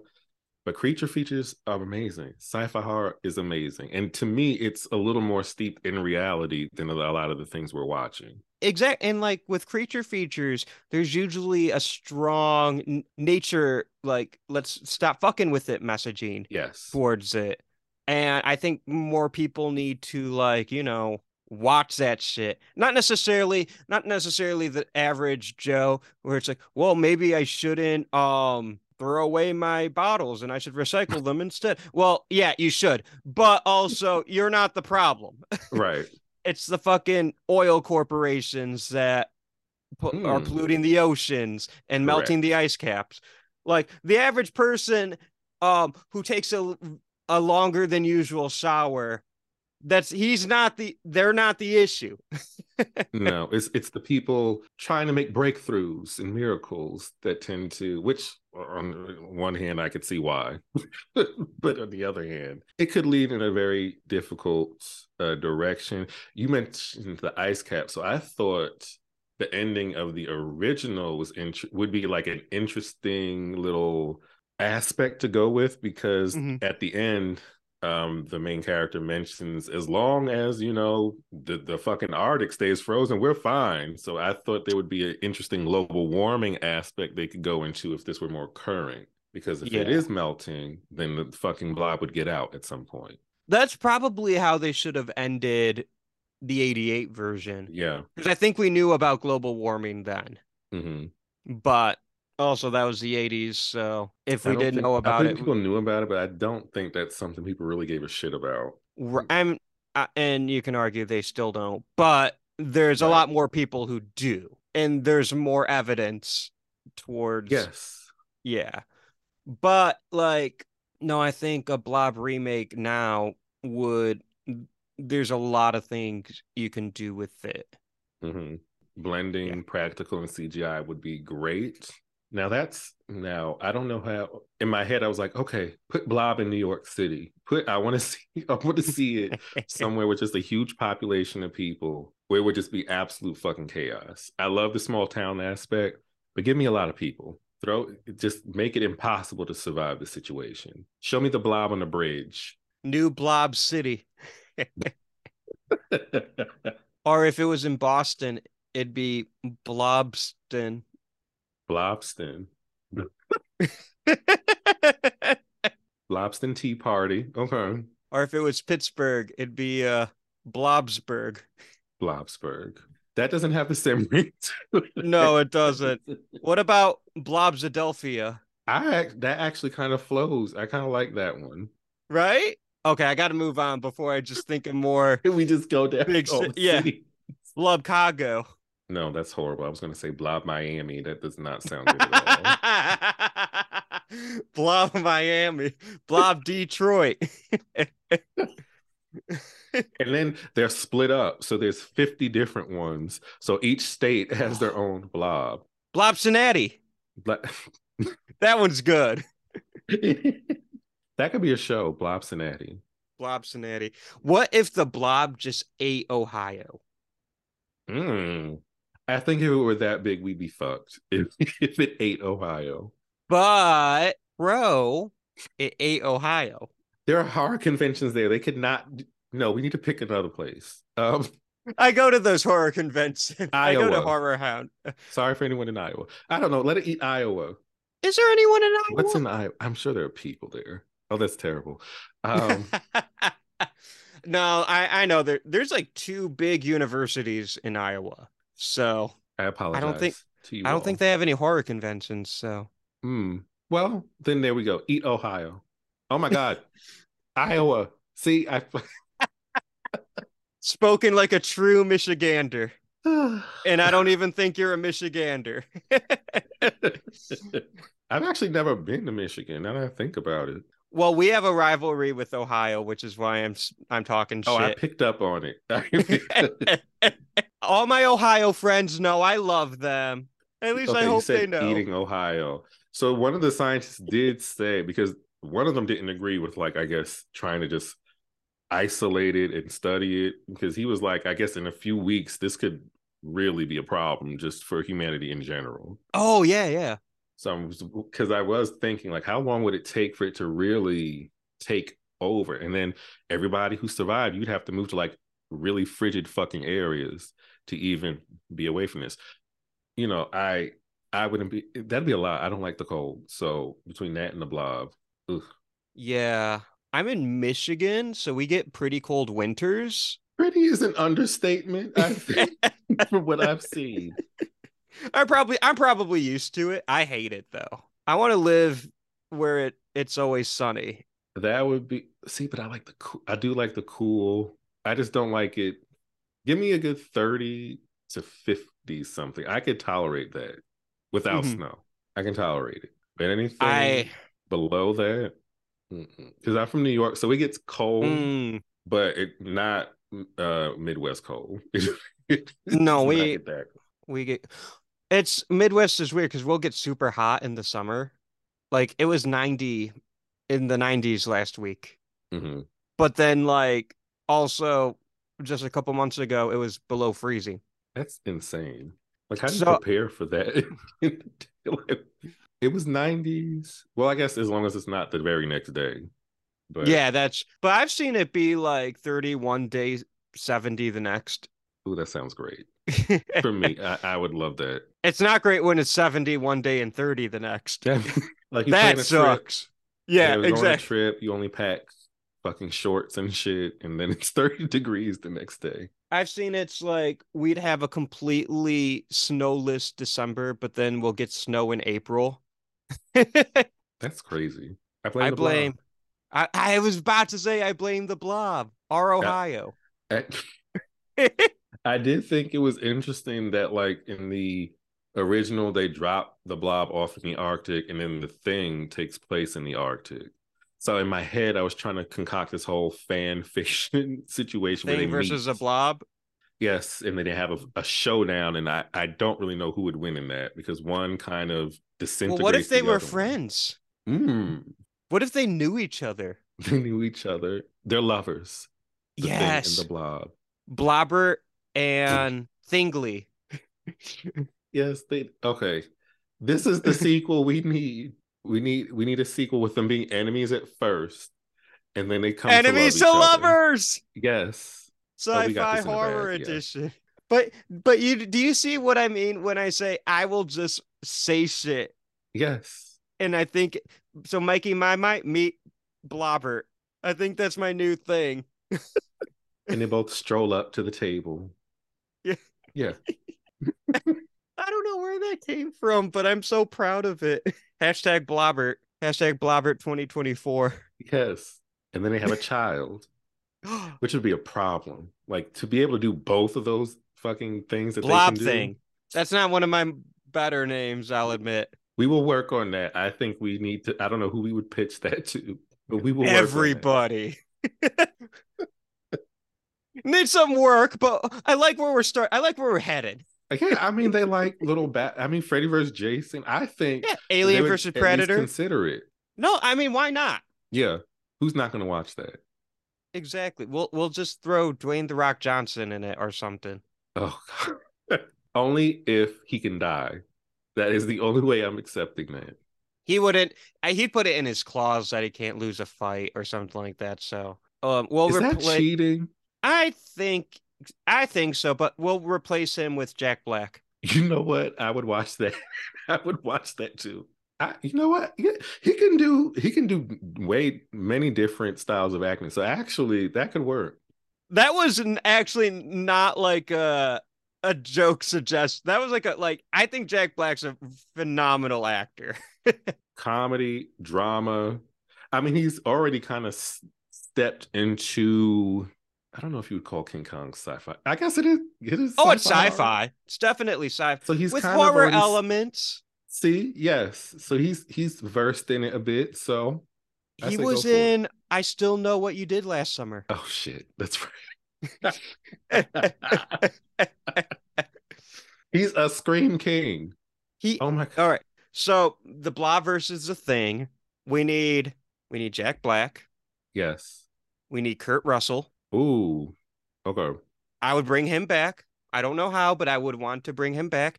But creature features are amazing. Sci-fi horror is amazing, and to me, it's a little more steeped in reality than a lot of the things we're watching. Exact and like with creature features, there's usually a strong n- nature, like let's stop fucking with it messaging Yes, towards it. And I think more people need to like, you know, watch that shit. Not necessarily, not necessarily the average Joe where it's like, well, maybe I shouldn't um throw away my bottles and I should recycle them instead. Well, yeah, you should. But also, you're not the problem right. <laughs> it's the fucking oil corporations that pu- are Hmm. polluting the oceans and melting the ice caps. Like the average person um who takes a a longer than usual shower, that's he's not the they're not the issue. <laughs> no, it's it's the people trying to make breakthroughs and miracles that tend to, which on one hand I could see why, <laughs> but on the other hand, it could lead in a very difficult uh, direction. You mentioned the ice cap, so I thought the ending of the original was int- would be like an interesting little aspect to go with because Mhm. at the end um the main character mentions as long as you know the the fucking arctic stays frozen we're fine so i thought there would be an interesting global warming aspect they could go into if this were more current because if it Yeah. is melting then the fucking blob would get out at some point That's probably how they should have ended the 88 version. yeah Because I think we knew about global warming then. hmm But also that was the 80s, so if we didn't think- know I about think it, people knew about it but i don't think that's something people really gave a shit about I'm, uh, and you can argue they still don't, but there's a lot more people who do, and there's more evidence towards, yes yeah. But like, no, I think a Blob remake now would. There's a lot of things you can do with it. hmm blending practical and cgi would be great Now that's now I don't know how in my head I was like, okay, put Blob in New York City. Put I want to <laughs> see I want to see it <laughs> somewhere with just a huge population of people where it would just be absolute fucking chaos. I love the small town aspect, but give me a lot of people. Throw just make it impossible to survive the situation. Show me the blob on the bridge. New Blob City. <laughs> Or if it was in Boston, it'd be Blobston. Blobston. Blobston <laughs> Tea Party. Okay. or if it was Pittsburgh, it'd be uh Blobsburg. Blobsburg. That doesn't have the same <laughs> ring it. No, it doesn't. What about Blobsadelphia? I that actually kind of flows. I kind of like that one. Right? Okay, I got to move on before I just think of more <laughs> We just go down. Big the yeah. No, that's horrible. I was going to say Blob Miami. That does not sound good at all. <laughs> Blob Miami, Blob Detroit. <laughs> and then they're split up. So there's 50 different ones. So each state has their <sighs> own blob. Blob Cincinnati. Bla- <laughs> That one's good. that could be a show, Blob Cincinnati. Blob Cincinnati. What if the blob just ate Ohio? Mm. I think if it were that big, we'd be fucked. <laughs> If, if it ate Ohio. But, bro, it ate Ohio. There are horror conventions there. They could not. No, we need to pick another place. Um, <laughs> I go to those horror conventions. Iowa. I go to Horror Hound. <laughs> sorry for anyone in Iowa. I don't know. Let it eat Iowa. Is there anyone in Iowa? What's in Iowa? I'm sure there are people there. Oh, that's terrible. Um, no, I I know there there's like two big universities in Iowa. So I apologize. think- To you I don't all. think they have any horror conventions. So Hmm. Well, then there we go. Eat Ohio. Oh my God, <laughs> Iowa. See, I. <laughs> spoken like a true Michigander. <sighs> And I don't even think you're a Michigander. <laughs> I've actually never been to Michigan. Now that I think about it. Well, we have a rivalry with Ohio, which is why I'm I'm talking shit. Oh, I <laughs> <laughs> picked up on it. All my Ohio friends know I love them. At least Okay, I hope they know. eating Ohio. So one of the scientists did say because one of them didn't agree with like I guess trying to just isolate it and study it because he was like I guess in a few weeks this could really be a problem just for humanity in general. Oh yeah, yeah. So because I was thinking like how long would it take for it to really take over and then everybody who survived you'd have to move to like really frigid fucking areas to even be away from this. You know, I I wouldn't be that'd be a lot. I don't like the cold. So between that and the blob, ugh. Yeah. I'm in Michigan, so we get pretty cold winters. pretty is an understatement, I think, <laughs> from what I've seen. I probably I'm probably used to it. I hate it though. I want to live where it it's always sunny. That would be see, but I like the cool I do like the cool. I just don't like it. Give me a good 30 to 50 something. I could tolerate that without Mhm. snow. I can tolerate it. But anything I below that, because I'm from New York, so it gets cold, Mm, but it not uh Midwest cold. <laughs> No, we- get that. we get it's Midwest is weird because we'll get super hot in the summer. Like it was 90 in the 90s last week. Mhm. But then like also just a couple months ago it was below freezing. That's insane. Like, how do you prepare for that? <laughs> It was 90s. Well, I guess as long as it's not the very next day. But Yeah, that's but I've seen it be like 31 days 70 the next. ooh, that sounds great. <laughs> For me, I, I would love that. It's not great when it's 70 one day and 30 the next. <laughs> like that a trip, sucks. Yeah, you know, on a exactly. trip, you only pack fucking shorts and shit, and then it's <laughs> 30 degrees the next day. I've seen it's like we'd have a completely snowless December, but then we'll get snow in April. <laughs> That's crazy. I blame. I the blob. blame. I, I was about to say I blame the blob, our Ohio. I, I did think it was interesting that like in the original they drop the blob off in the Arctic and then the thing takes place in the Arctic. So in my head I was trying to concoct this whole fan <laughs> fiction situation where they Thing versus meet. a blob. Yes, and then they have a, a showdown, and I, I don't really know who would win in that because one kind of Well, what if they the were friends? Mm, What if they knew each other? <laughs> they knew each other. They're lovers. The yes. and the blob. Blobber and Thingley. <laughs> Yes, they okay. This is the sequel we need. We need we need a sequel with them being enemies at first, and then they come Enemies to, to, love each other. lovers. Yes. Oh, we got Sci-fi this in the horror bag, yeah. edition. But but you do you see what I mean when I say I will just say shit Yes. and I think so Mikey my might meet Blobber. I think that's my new thing. And they both stroll up to the table. <laughs> Yeah. Yeah. <laughs> I don't know where that came from, but I'm so proud of it. <laughs> Hashtag Blobbert. Hashtag Blobbert 2024. Yes. And then they have a child, <gasps> which would be a problem. Like to be able to do both of those fucking things that Blob they can do. That's not one of my better names, I'll admit. We will work on that. I think we need to. I don't know who we would pitch that to, but we will. work on that. Everybody. <laughs> Need some work, but I like where we're start. I like where we're headed. Yeah, I mean they like little bat. I mean Freddy versus Jason. I think Yeah, Alien versus Predator. Consider it. No, I mean why not? Yeah, who's not going to watch that? Exactly. We'll we'll just throw Dwayne the Rock Johnson in it or something. Oh, God. <laughs> only if he can die. That is the only way I'm accepting that. He wouldn't. He'd put it in his clause that he can't lose a fight or something like that. So, um, well is that replace. cheating? I think, I think so, but we'll replace him with Jack Black. You know what? I would watch that. <laughs> I would watch that too. I, you know what? Yeah, he can do. He can do way many different styles of acting. So actually, that could work. That was actually not like a a joke suggestion. That was like a like. I think Jack Black's a phenomenal actor. <laughs> Comedy, drama. I mean, he's already kind of stepped into. I don't know if you would call King Kong sci-fi. I guess it is. It is. Oh, it's sci-fi. It's definitely sci-fi So he's with horror already elements. See, yes. So he's he's versed in it a bit. So I He was for it. in I Still Know What You Did Last Summer. Oh shit, that's right. <laughs> he's a scream king. He Oh my god. All right. So the Blob versus the Thing. We need we need Jack Black. Yes. We need Kurt Russell. Ooh. Okay. I would bring him back. I don't know how, but I would want to bring him back.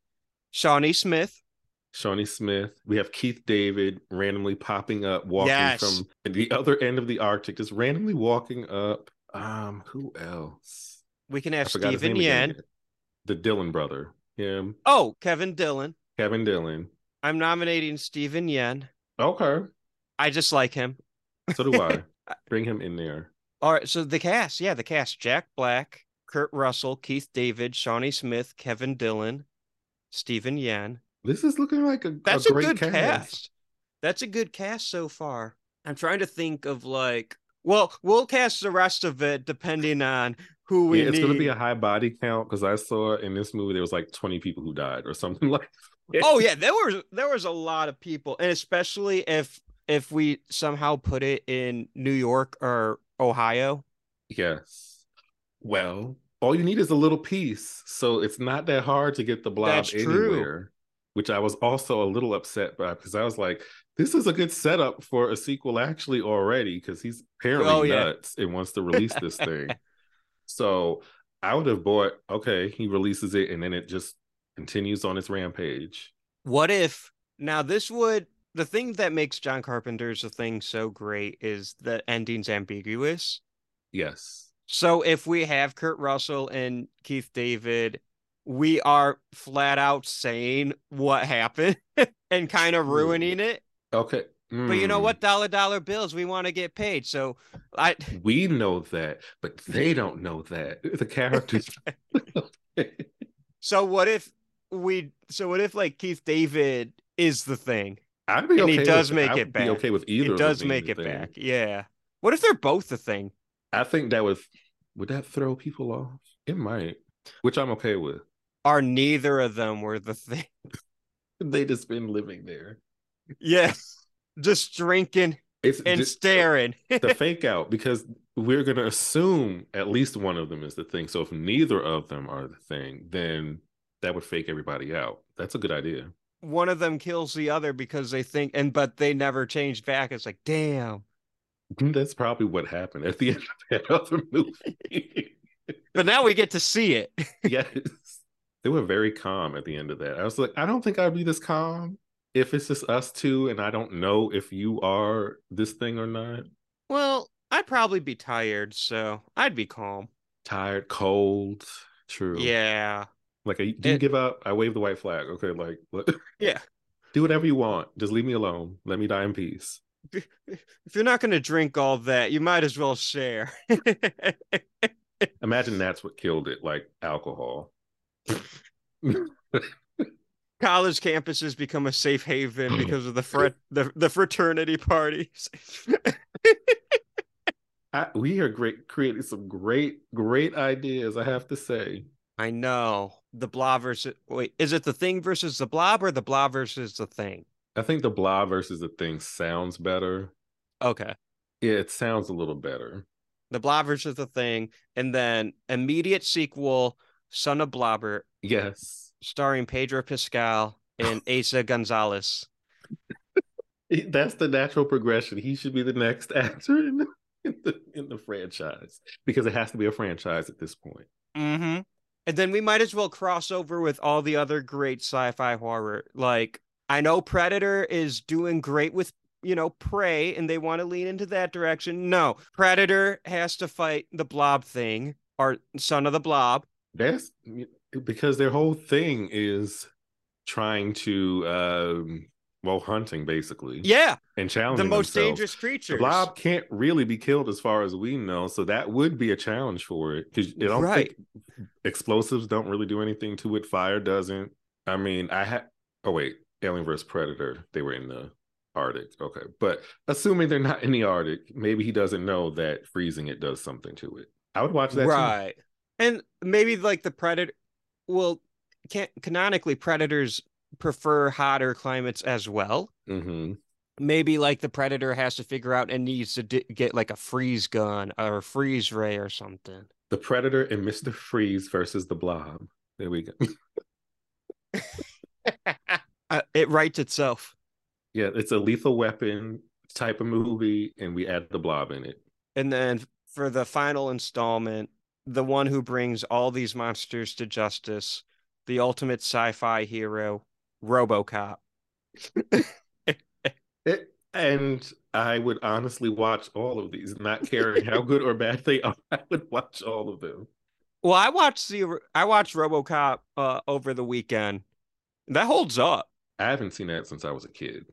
Shawnee Smith. Shawnee Smith. We have Keith David randomly popping up, walking Yes. from the other end of the Arctic, just randomly walking up. Um, who else? We can have Steven again. Yeun. The Dillon brother. Him. Oh, Kevin Dillon. Kevin Dillon. I'm nominating Steven Yeun. Okay. I just like him. So do I. <laughs> Bring him in there. All right, so the cast, yeah, the cast: Jack Black, Kurt Russell, Keith David, Shawnee Smith, Kevin Dillon, Steven Yeun. This is looking like a, That's a a, good cast. cast. That's a good cast so far. I'm trying to think of like, well, we'll cast the rest of it depending on who we yeah, it's need. going to be a high body count because I saw in this movie there was like 20 people who died or something <laughs> like. that. oh yeah, there was there was a lot of people, and especially if if we somehow put it in New York or Ohio. Yes. Well, all you need is a little piece, so it's not that hard to get the blob That's true. anywhere. Which I was also a little upset by because I was like, this is a good setup for a sequel actually already because he's apparently Oh, yeah. nuts and wants to release this thing. <laughs> So I would have bought, okay, he releases it and then it just continues on its rampage. What if now this would the thing that makes John Carpenter's a thing so great is the ending's ambiguous. Yes. So if we have Kurt Russell and Keith David, we are flat out saying what happened <laughs> and kind of ruining it. Okay. But you know Mm. what? Dollar dollar bills, we want to get paid. So I <laughs> We know that, but they don't know that. The characters. <laughs> so what if we so what if like Keith David is the thing? I'd be And okay. he does with, make it back. okay with either. It does make it thing. back. Yeah. What if they're both the thing? I think that would would that throw people off? It might, which I'm okay with. Are neither of them were the thing? <laughs> They just been living there. Yes, Just drinking It's and just staring. the fake out because we're going to assume at least one of them is the thing. So if neither of them are the thing, then that would fake everybody out. That's a good idea. One of them kills the other because they think, and but they never changed back. It's like, damn. <laughs> That's probably what happened at the end of that other movie. <laughs> But now we get to see it. yes. They were very calm at the end of that. I was like, I don't think I'd be this calm if it's just us two and I don't know if you are this thing or not. Well, I'd probably be tired, so I'd be calm. Tired, cold. True. Yeah. Like, do you give up? I wave the white flag. Okay, like, what? <laughs> Yeah. do whatever you want. Just leave me alone. Let me die in peace. <laughs> If you're not going to drink all that, you might as well share. <laughs> Imagine that's what killed it, like alcohol. College campuses become a safe haven <gasps> because of the frat the, the fraternity parties. I, we are great, creating some great, great ideas. I have to say. I know. The blob versus wait, is it the thing versus the blob or the blob versus the thing? I think the blob versus the thing sounds better. Okay. Yeah, it sounds a little better. The blob versus the thing, and then immediate sequel, Son of Blobber, Yes, starring Pedro Pascal and <laughs> Asa Gonzalez. that's the natural progression. He should be the next <laughs> actor in the, in the, in the franchise because it has to be a franchise at this point. Mm-hmm. And then we might as well cross over with all the other great sci-fi horror. Like I know Predator is doing great with you know Prey, and they want to lean into that direction. No, Predator has to fight the Blob thing, or Son of the Blob. That's because their whole thing is trying to, um, well, hunting basically, Yeah, and challenging the most themselves. dangerous creature blob can't really be killed as far as we know, so that would be a challenge for it. Because I don't Right. think explosives don't really do anything to it. Fire doesn't. I mean, I had. Oh wait, Alien vs Predator. They were in the Arctic. Okay, but assuming they're not in the Arctic, maybe he doesn't know that freezing it does something to it. I would watch that. too. right. And maybe like the Predator. Well, can canonically Predators prefer hotter climates as well. Mhm. maybe like the predator has to figure out and needs to d- get like a freeze gun or a freeze ray or something. The Predator and Mister Freeze versus the Blob. There we go. <laughs> Uh, it writes itself. yeah, it's a lethal weapon type of movie, and we add the Blob in it. And then for the final installment, the one who brings all these monsters to justice, the ultimate sci-fi hero, RoboCop. <laughs> It, and I would honestly watch all of these, not caring how good or bad they are. <laughs> I would watch all of them. Well, I watched the I watched RoboCop uh, over the weekend. That holds up. I haven't seen that since I was a kid.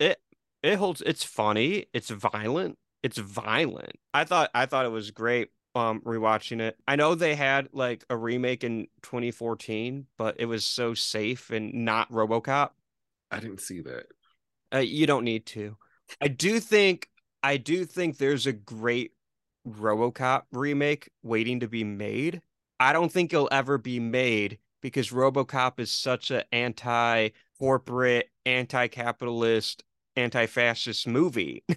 it it holds it's funny it's violent it's violent i thought i thought it was great um rewatching it i know they had like a remake in 2014 but it was so safe and not robocop I didn't see that. Uh, you don't need to i do think i do think there's a great robocop remake waiting to be made i don't think it'll ever be made because robocop is such an anti-corporate anti-capitalist anti-fascist movie <laughs>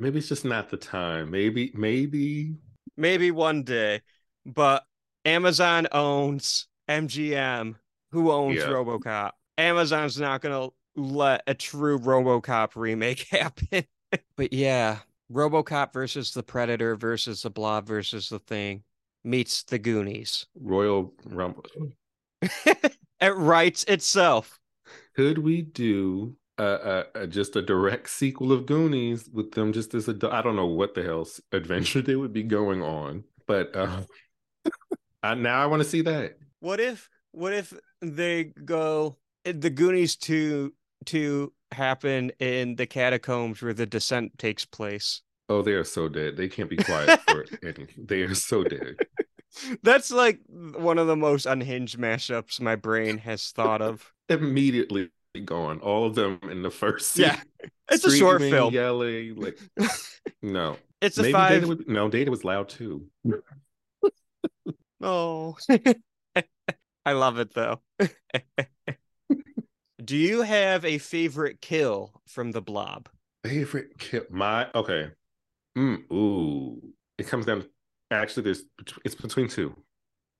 Maybe it's just not the time. Maybe, maybe. maybe one day but amazon owns mgm who owns Yeah. robocop amazon's not gonna let a true robocop remake <laughs> happen but yeah robocop versus the predator versus the blob versus the thing meets the goonies Royal Rumble. <laughs> it writes itself Could we do uh, uh, uh, just a direct sequel of Goonies with them just as a? I don't know what the hell's adventure they would be going on, but uh, <laughs> I, now I want to see that. what if what if they go the goonies to to happen in the catacombs where the descent takes place Oh, they are so dead. They can't be quiet for <laughs> anything. They are so dead. That's like one of the most unhinged mashups my brain has thought of. Immediately gone. All of them in the first. Yeah. It's a short film. Yelling like no. <laughs> It's a Maybe five. Data would, no, Data was loud too. <laughs> Oh, I love it though. Do you have a favorite kill from the blob? Favorite kill. My okay. Mm, ooh. it comes down. Actually, there's it's between 2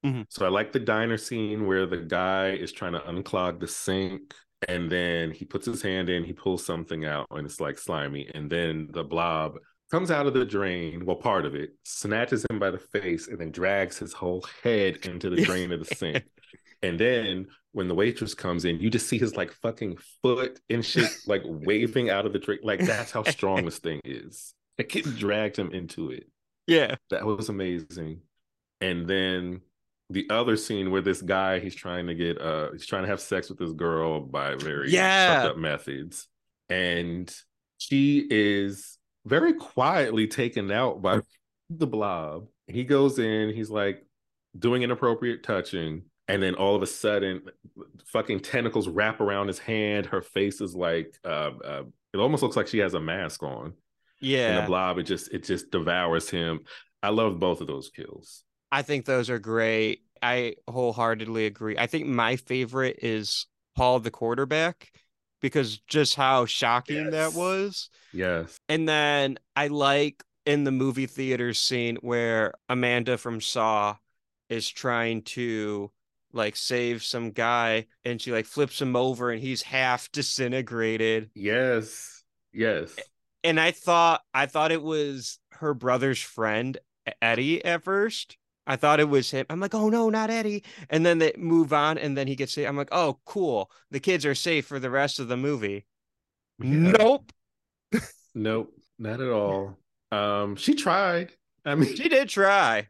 Mhm. So I like the diner scene where the guy is trying to unclog the sink, and then he puts his hand in, he pulls something out, and it's like slimy, and then the blob comes out of the drain, well, part of it, snatches him by the face, and then drags his whole head into the drain of the sink. <laughs> And then when the waitress comes in, you just see his like fucking foot and shit <laughs> like waving out of the drink. Like that's how strong this thing is. <laughs> Like it dragged him into it. Yeah. That was amazing. And then the other scene where this guy he's trying to get uh he's trying to have sex with this girl by very Yeah. fucked up methods. And she is very quietly taken out by the blob. He goes in, he's like doing inappropriate touching, and then all of a sudden, fucking tentacles wrap around his hand. Her face is like, uh, uh, it almost looks like she has a mask on. Yeah. And the blob, it just, it just devours him. I love both of those kills. I think those are great. I wholeheartedly agree. I think my favorite is Paul the quarterback because just how shocking that was. Yes. And then I like in the movie theater scene where Amanda from Saw is trying to like save some guy and she like flips him over and he's half <laughs> disintegrated. Yes. Yes. And I thought I thought it was her brother's friend Eddie at first. I thought it was him. I'm like, oh no, not Eddie. And then they move on, and then he gets saved. I'm like, oh, cool. The kids are safe for the rest of the movie. Yeah. Nope. Nope. Not at all. <laughs> Um, she tried. I mean, She did try.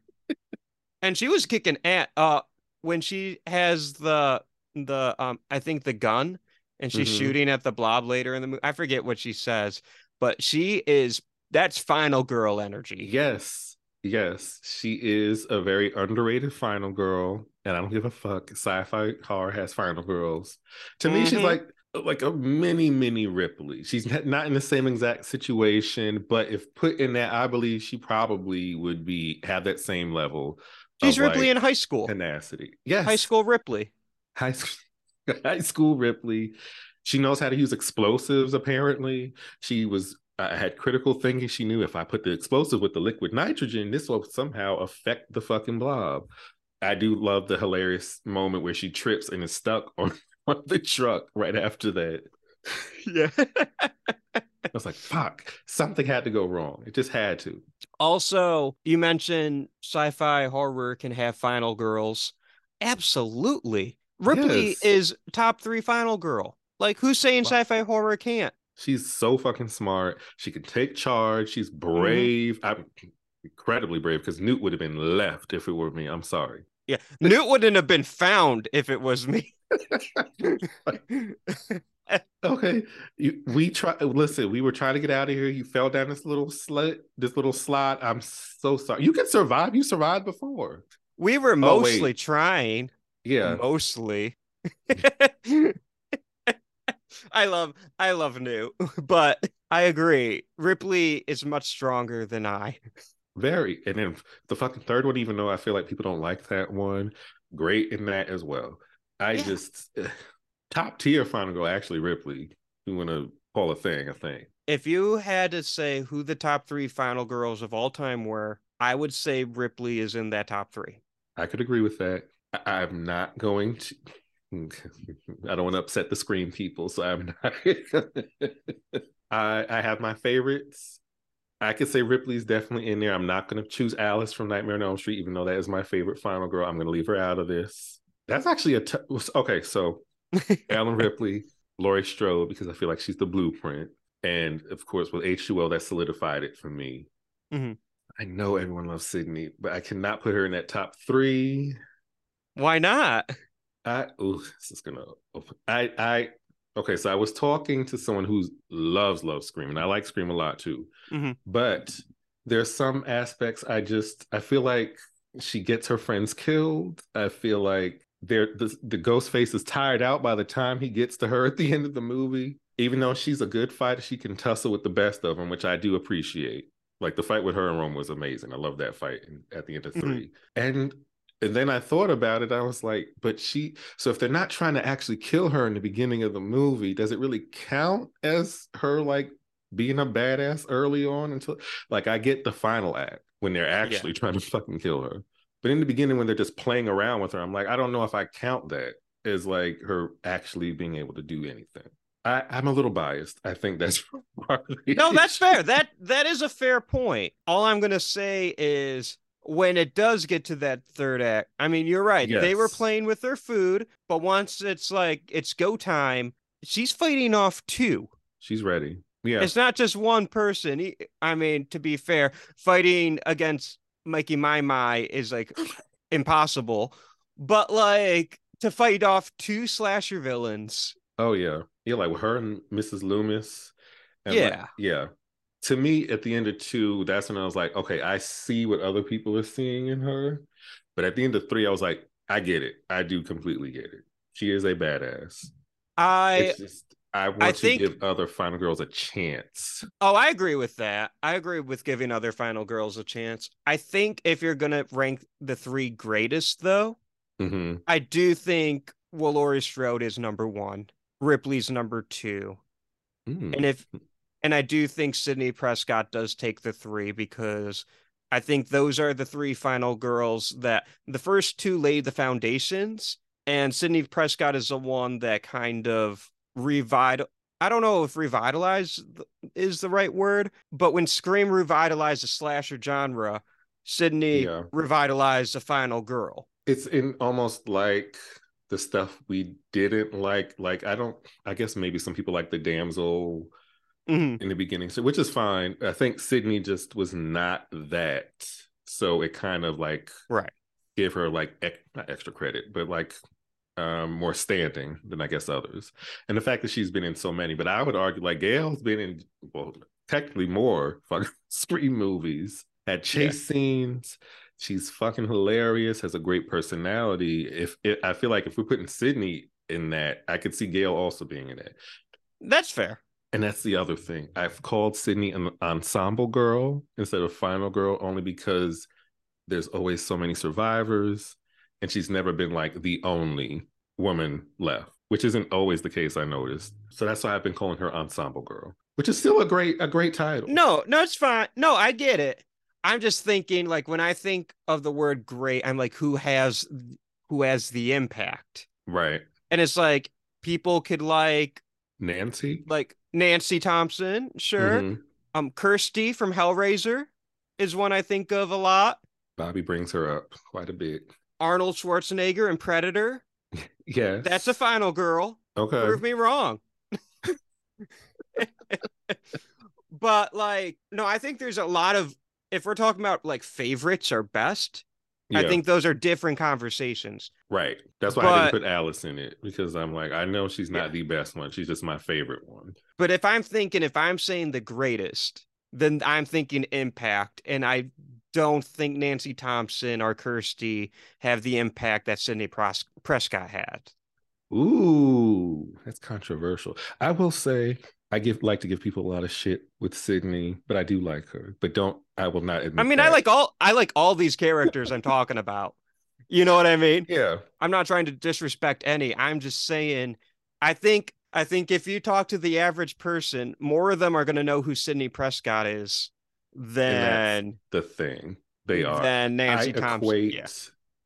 and she was kicking at uh when she has the the um I think the gun and she's Mhm. shooting at the blob later in the movie. I forget what she says, but she is that's final girl energy. Yes. Yes. She is a very underrated final girl. And I don't give a fuck. Sci-fi horror has final girls. To me, she's Mhm. like like a mini mini Ripley. She's not in the same exact situation, but if put in that, I believe she probably would be have that same level. She's Ripley like, in high school. tenacity. Yes. High school Ripley. high school <laughs> high school Ripley. She knows how to use explosives. Apparently, she was uh, had critical thinking. She knew if I put the explosive with the liquid nitrogen, this will somehow affect the fucking blob. I do love the hilarious moment where she trips and is stuck on, <laughs> on the truck right after that. <laughs> Yeah. I was like, fuck, something had to go wrong. It just had to. Also, you mentioned sci-fi horror can have final girls. Absolutely. Ripley Yes. is top three final girl. Like who's saying sci-fi horror can't? She's so fucking smart. She can take charge. She's mm-hmm. brave. I'm incredibly brave because Newt would have been left if it were me. I'm sorry. Yeah. Newt wouldn't have been found if it was me. <laughs> <laughs> Okay, you, we try. Listen, we were trying to get out of here. You fell down this little slit, this little slot. I'm so sorry. You can survive. You survived before. we were Oh, mostly wait. trying. Yeah, Mostly. <laughs> <laughs> I love I love Newt, <laughs> but I agree. Ripley is much stronger than I. very. And then the fucking third one, even though I feel like people don't like that one, great in that as well. I Yeah. just top tier final girl. Actually, Ripley. You want to call a thing a thing. If you had to say who the top three final girls of all time were, I would say Ripley is in that top three. I could agree with that. I, I'm not going to. <laughs> I don't want to upset the Scream people, so I'm not. <laughs> I I have my favorites. I could say Ripley's definitely in there. I'm not going to choose Alice from Nightmare on Elm Street, even though that is my favorite final girl. I'm going to leave her out of this. That's actually a t- okay. So <laughs> Ellen Ripley, Laurie Strode, because I feel like she's the blueprint, and of course with H2O, that solidified it for me. Mhm. I know everyone loves Sidney, but I cannot put her in that top three. Why not? I oh, this is gonna. open. I I okay. So I was talking to someone who loves loves Scream, and I like Scream a lot too. Mhm. But there's some aspects I just I feel like she gets her friends killed. I feel like there the the ghost face is tired out by the time he gets to her at the end of the movie. Even though she's a good fighter, she can tussle with the best of them, which I do appreciate. Like the fight with her and Rome was amazing. I love that fight at the end of Mhm. 3 And and then I thought about it. I was like, but she, so if they're not trying to actually kill her in the beginning of the movie, does it really count as her like being a badass early on until like I get the final act when they're actually trying to fucking kill her. But in the beginning, when they're just playing around with her, I'm like, I don't know if I count that as like her actually being able to do anything. I, I'm a little biased. I think that's <laughs> No, that's fair. That that is a fair point. All I'm gonna say is when it does get to that third act, I mean, you're right. They were playing with their food, but once it's like it's go time, she's fighting off two. She's ready. Yeah. It's not just one person. I mean, to be fair, fighting against Mikey My My is like <laughs> impossible, but like to fight off two slasher villains. Oh yeah, yeah, like with her and Mrs. Loomis. And like- Yeah. yeah. To me, at the end of two, that's when I was like, okay, I see what other people are seeing in her. But at the end of three, I was like, I get it. I do completely get it. She is a badass. I it's just I want I to think- give other final girls a chance. Oh, I agree with that. I agree with giving other final girls a chance. I think if you're gonna rank the three greatest, though, hmm I do think Laurie Strode is number one, Ripley's number two, Mm. and if and I do think Sidney Prescott does take the three because I think those are the three final girls that the first two laid the foundations, and Sidney Prescott is the one that kind of revital. I don't know if revitalize is the right word, but when Scream revitalized the slasher genre, Sidney Yeah. revitalized the final girl. It's in almost like the stuff we didn't like. Like I don't. I guess maybe some people like the damsel Mhm. in the beginning, so which is fine. I think Sidney just was not that, so it kind of like Right. give her like ec- not extra credit, but like um more standing than I guess others. And the fact that she's been in so many, but I would argue like Gail's been in well technically more fucking <laughs> scream movies, had chase scenes. She's fucking hilarious, has a great personality. If it, I feel like if we're putting Sidney in that, I could see Gail also being in it. That's fair. And that's the other thing. I've called Sidney an ensemble girl instead of final girl only because there's always so many survivors and she's never been like the only woman left, which isn't always the case I noticed. So that's why I've been calling her ensemble girl, which is still a great a great title. No, no, it's fine. No, I get it. I'm just thinking like when I think of the word great, I'm like, who has who has the impact? Right. And it's like people could like Nancy? like Nancy Thompson, sure. Mhm. Um, Kirsty from Hellraiser is one I think of a lot. Bobby brings her up quite a bit. Arnold Schwarzenegger in Predator. <laughs> Yeah. That's a final girl. okay. Prove me wrong. <laughs> but like, no, I think there's a lot of if we're talking about like favorites or best, I think those are different conversations. right. That's why I didn't put Alice in it because I'm like, I know she's not Yeah. the best one. She's just my favorite one. But if I'm thinking, if I'm saying the greatest, then I'm thinking impact. And I don't think Nancy Thompson or Kirsty have the impact that Sidney Pros- Prescott had. Ooh, that's controversial. I will say I give like to give people a lot of shit with Sidney, but I do like her. But don't I will not admit I mean, I like all I like all these characters I'm talking about. You know what I mean? <laughs> Yeah. I'm not trying to disrespect any. I'm just saying I think I think if you talk to the average person, more of them are going to know who Sidney Prescott is than The thing. They are. than Nancy I Thompson. equate Yeah.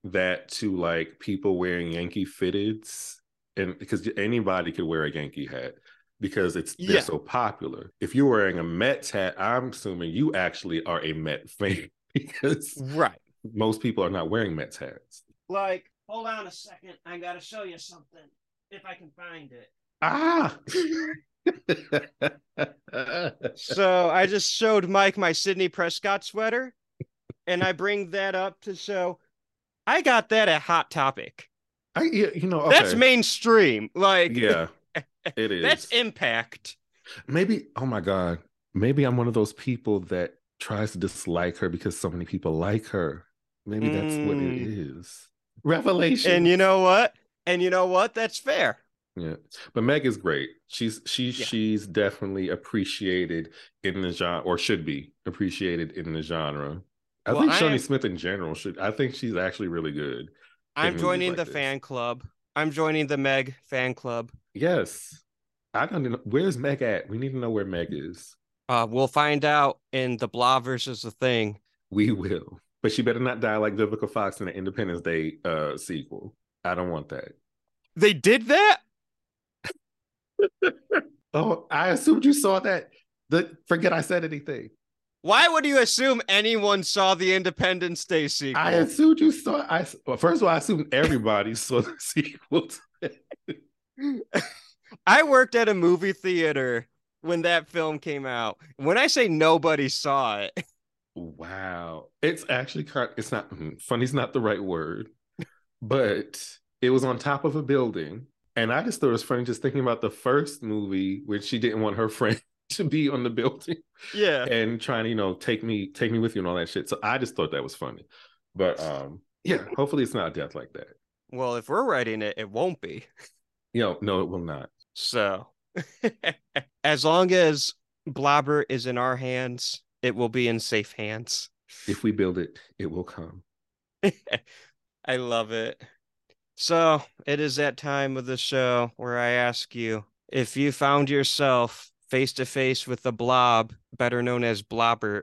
that to like people wearing Yankee fitteds, and because anybody could wear a Yankee hat because it's they're Yeah. so popular. If you're wearing a Mets hat, I'm assuming you actually are a Met fan <laughs> because Right. most people are not wearing Mets hats. Like, hold on a second. I got to show you something if I can find it. Ah. <laughs> So I just showed Mike my Sidney Prescott sweater, and I bring that up to show I got that at Hot Topic. I yeah, you know okay. That's mainstream. Like, Yeah, <laughs> it is. that's impact. maybe. Oh my god. Maybe I'm one of those people that tries to dislike her because so many people like her. Maybe that's what it Mm. Revelation. And you know what? And you know what? That's fair. Yeah, but Meg is great. She's she's Yeah. she's definitely appreciated in the genre, or should be appreciated in the genre. I Well, think I Shawnee am- Smith in general should. I think she's actually really good. I'm joining like the this. fan club. I'm joining the Meg fan club. Yes, I don't know where's Meg at. We need to know where Meg is. Uh, we'll find out in the blob versus the thing. We will. But she better not die like Vivica Fox in the Independence Day uh sequel. I don't want that. They did that? Oh, I assumed you saw that. The forget I said anything. Why would you assume anyone saw the Independence Day sequel? I assumed you saw. I well, first of all, I assumed everybody saw the <laughs> sequel. <laughs> I worked at a movie theater when that film came out. When I say nobody saw it, <laughs> wow, it's actually. It's not mm, funny's not the right word, but it was on top of a building, and I just thought it was funny just thinking about the first movie when she didn't want her <laughs> friend to be on the building yeah. and trying to you know take me take me with you and all that shit. So I just thought that was funny, but um yeah, hopefully it's not a death like that. Well, if we're writing it, it won't be. You know, no, it will not. So, <laughs> as long as Blobber is in our hands, it will be in safe hands. If we build it, it will come. <laughs> I love it. So, it is that time of the show where I ask you if you found yourself face to face with the blob, better known as Blobbert,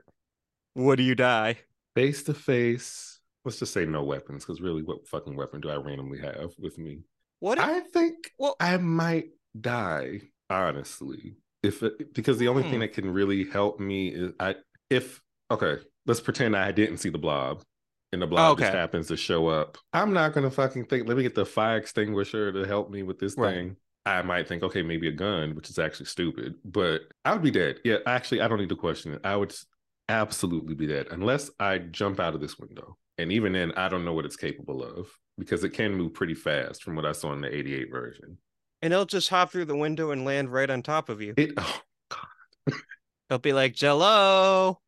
would you die? Face to face. Let's just say no weapons, because really, what fucking weapon do I randomly have with me? What? If, I think well, I might die, honestly. If it, because the only Hmm. thing that can really help me is I if okay, let's pretend I didn't see the blob and the blob just Okay. happens to show up. I'm not gonna fucking think, let me get the fire extinguisher to help me with this Right. thing. I might think, okay, maybe a gun, which is actually stupid, but I would be dead. Yeah, actually, I don't need to question it. I would absolutely be dead unless I jump out of this window. And even then, I don't know what it's capable of because it can move pretty fast from what I saw in the 88 version. and it'll just hop through the window and land right on top of you. It, oh, It'll be like Jello.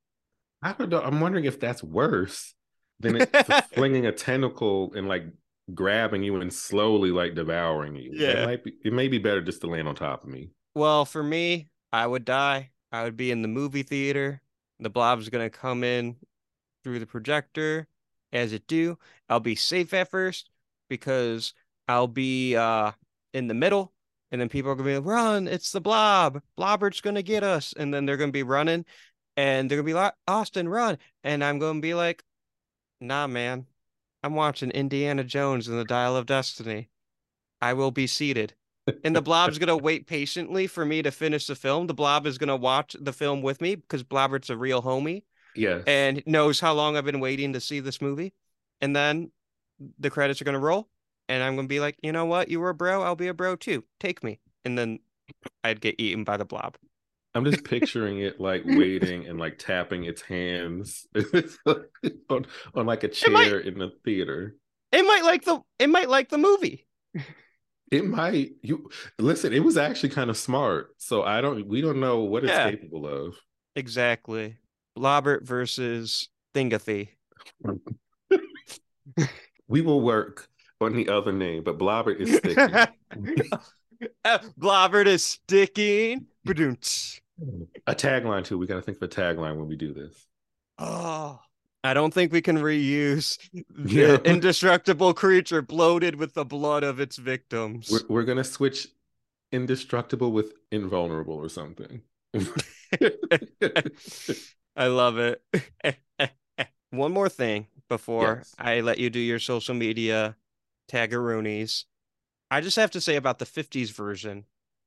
I don't know. I'm wondering if that's worse than it flinging a tentacle and like grabbing you and slowly like devouring you. Yeah. It might be, it may be better just to land on top of me. Well, for me, I would die. I would be in the movie theater. The blob's gonna come in through the projector as it do. I'll be safe at first because I'll be uh in the middle and then people are gonna be like, run, it's the blob. Blobbert's gonna get us. And then they're gonna be running and they're gonna be like, Austin, run. And I'm gonna be like, nah, man. I'm watching Indiana Jones and the Dial of Destiny. I will be seated. And the blob's gonna <laughs> wait patiently for me to finish the film. The blob is gonna watch the film with me because Blobbert's a real homie Yeah. and knows how long I've been waiting to see this movie. And then the credits are gonna roll, and I'm gonna be like, you know what? You were a bro, I'll be a bro too. Take me. And then I'd get eaten by the blob. I'm just picturing it like waiting and like tapping its hands <laughs> on, on like a might- chair in the theater. It might like the it might like the movie. It might you listen, it was actually kind of smart. So I don't we don't know what it's Yeah. capable of. Exactly. Blobbert versus Thingathy. <laughs> We will work on the other name, but Blobber is sticking. <laughs> Uh, Blobbert is sticking. A tagline too. We got to think of a tagline when we do this. Oh, I don't think we can reuse <laughs> the indestructible creature bloated with the blood of its victims. We're, we're gonna switch indestructible with invulnerable or something. <laughs> I love it. <laughs> One more thing before Yes. I let you do your social media tagaroonies. I just have to say about the 50s version.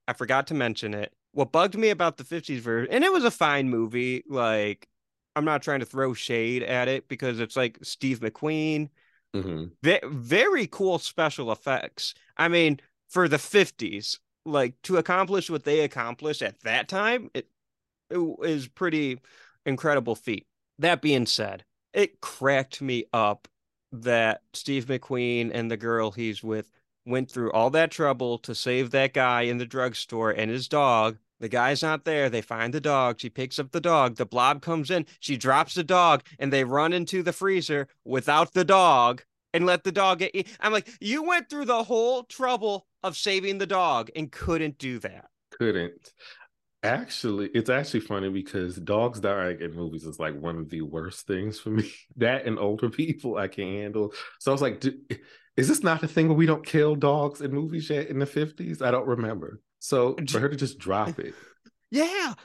I forgot to mention it. What bugged me about the 50s version, and it was a fine movie, like I'm not trying to throw shade at it because it's like Steve McQueen, Mhm. Ve- very cool special effects. I mean, for the 50s, like to accomplish what they accomplished at that time, it, it is pretty incredible feat. That being said, it cracked me up that Steve McQueen and the girl he's with went through all that trouble to save that guy in the drugstore and his dog. The guy's not there. They find the dog. She picks up the dog. The blob comes in. She drops the dog and they run into the freezer without the dog and let the dog get. I'm like, you went through the whole trouble of saving the dog and couldn't do that. Couldn't. Actually, it's actually funny because dogs dying in movies is like one of the worst things for me. <laughs> That and older people I can't handle. So I was like, "Do- is this not a thing where we don't kill dogs in movies yet in the 50s? I don't remember. So for her to just drop it. <laughs> Yeah.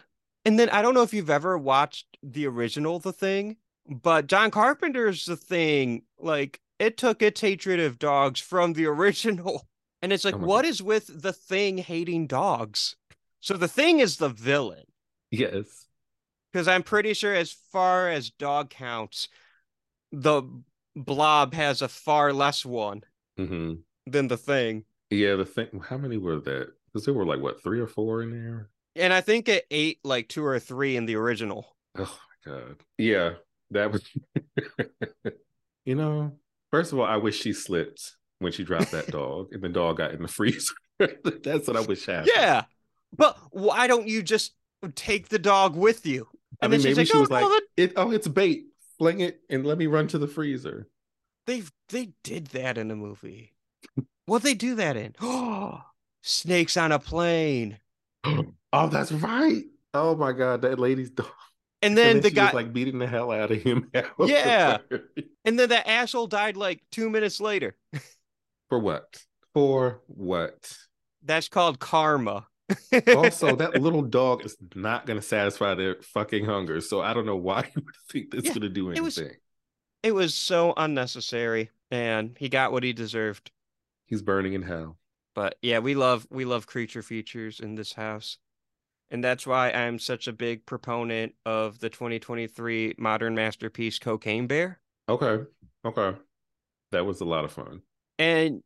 And then I don't know if you've ever watched the original The Thing But John Carpenter's the thing, like it took its hatred of dogs from the <laughs> original. And it's like, Oh what God. is with the thing hating dogs? So the thing is the villain. Yes. Because I'm pretty sure, as far as dog counts, the blob has a far less one hmm than the thing. Yeah, the thing. How many were that? Because there were like what three or four in there. And I think it ate like two or three in the original. Oh my god. Yeah, that was. <laughs> you know, first of all, I wish she slipped when she dropped that <laughs> dog, and the dog got in the freezer. <laughs> That's what I wish happened. Yeah. But why don't you just take the dog with you? I And mean, then she's maybe like, she "Oh, was like, that- "It oh, it's bait. Fling it and let me run to the freezer." They they did that in a movie. <laughs> what they do that in? Oh, <gasps> snakes on a plane. <gasps> oh, that's right. Oh my god, that lady's dog. <laughs> And then, And the she guy was like beating the hell out of him. <laughs> Yeah. and then that asshole died like two minutes later. For what? For what? That's called karma. Also, that <laughs> little dog is not going to satisfy their fucking hunger. So I don't know why you would think that's Yeah, going to do it was- anything. it was so unnecessary, and he got what he deserved. He's burning in hell. But yeah, we love we love creature features in this house. And that's why I'm such a big proponent of the 2023 modern masterpiece Cocaine Bear. Okay. Okay. That was a lot of fun. And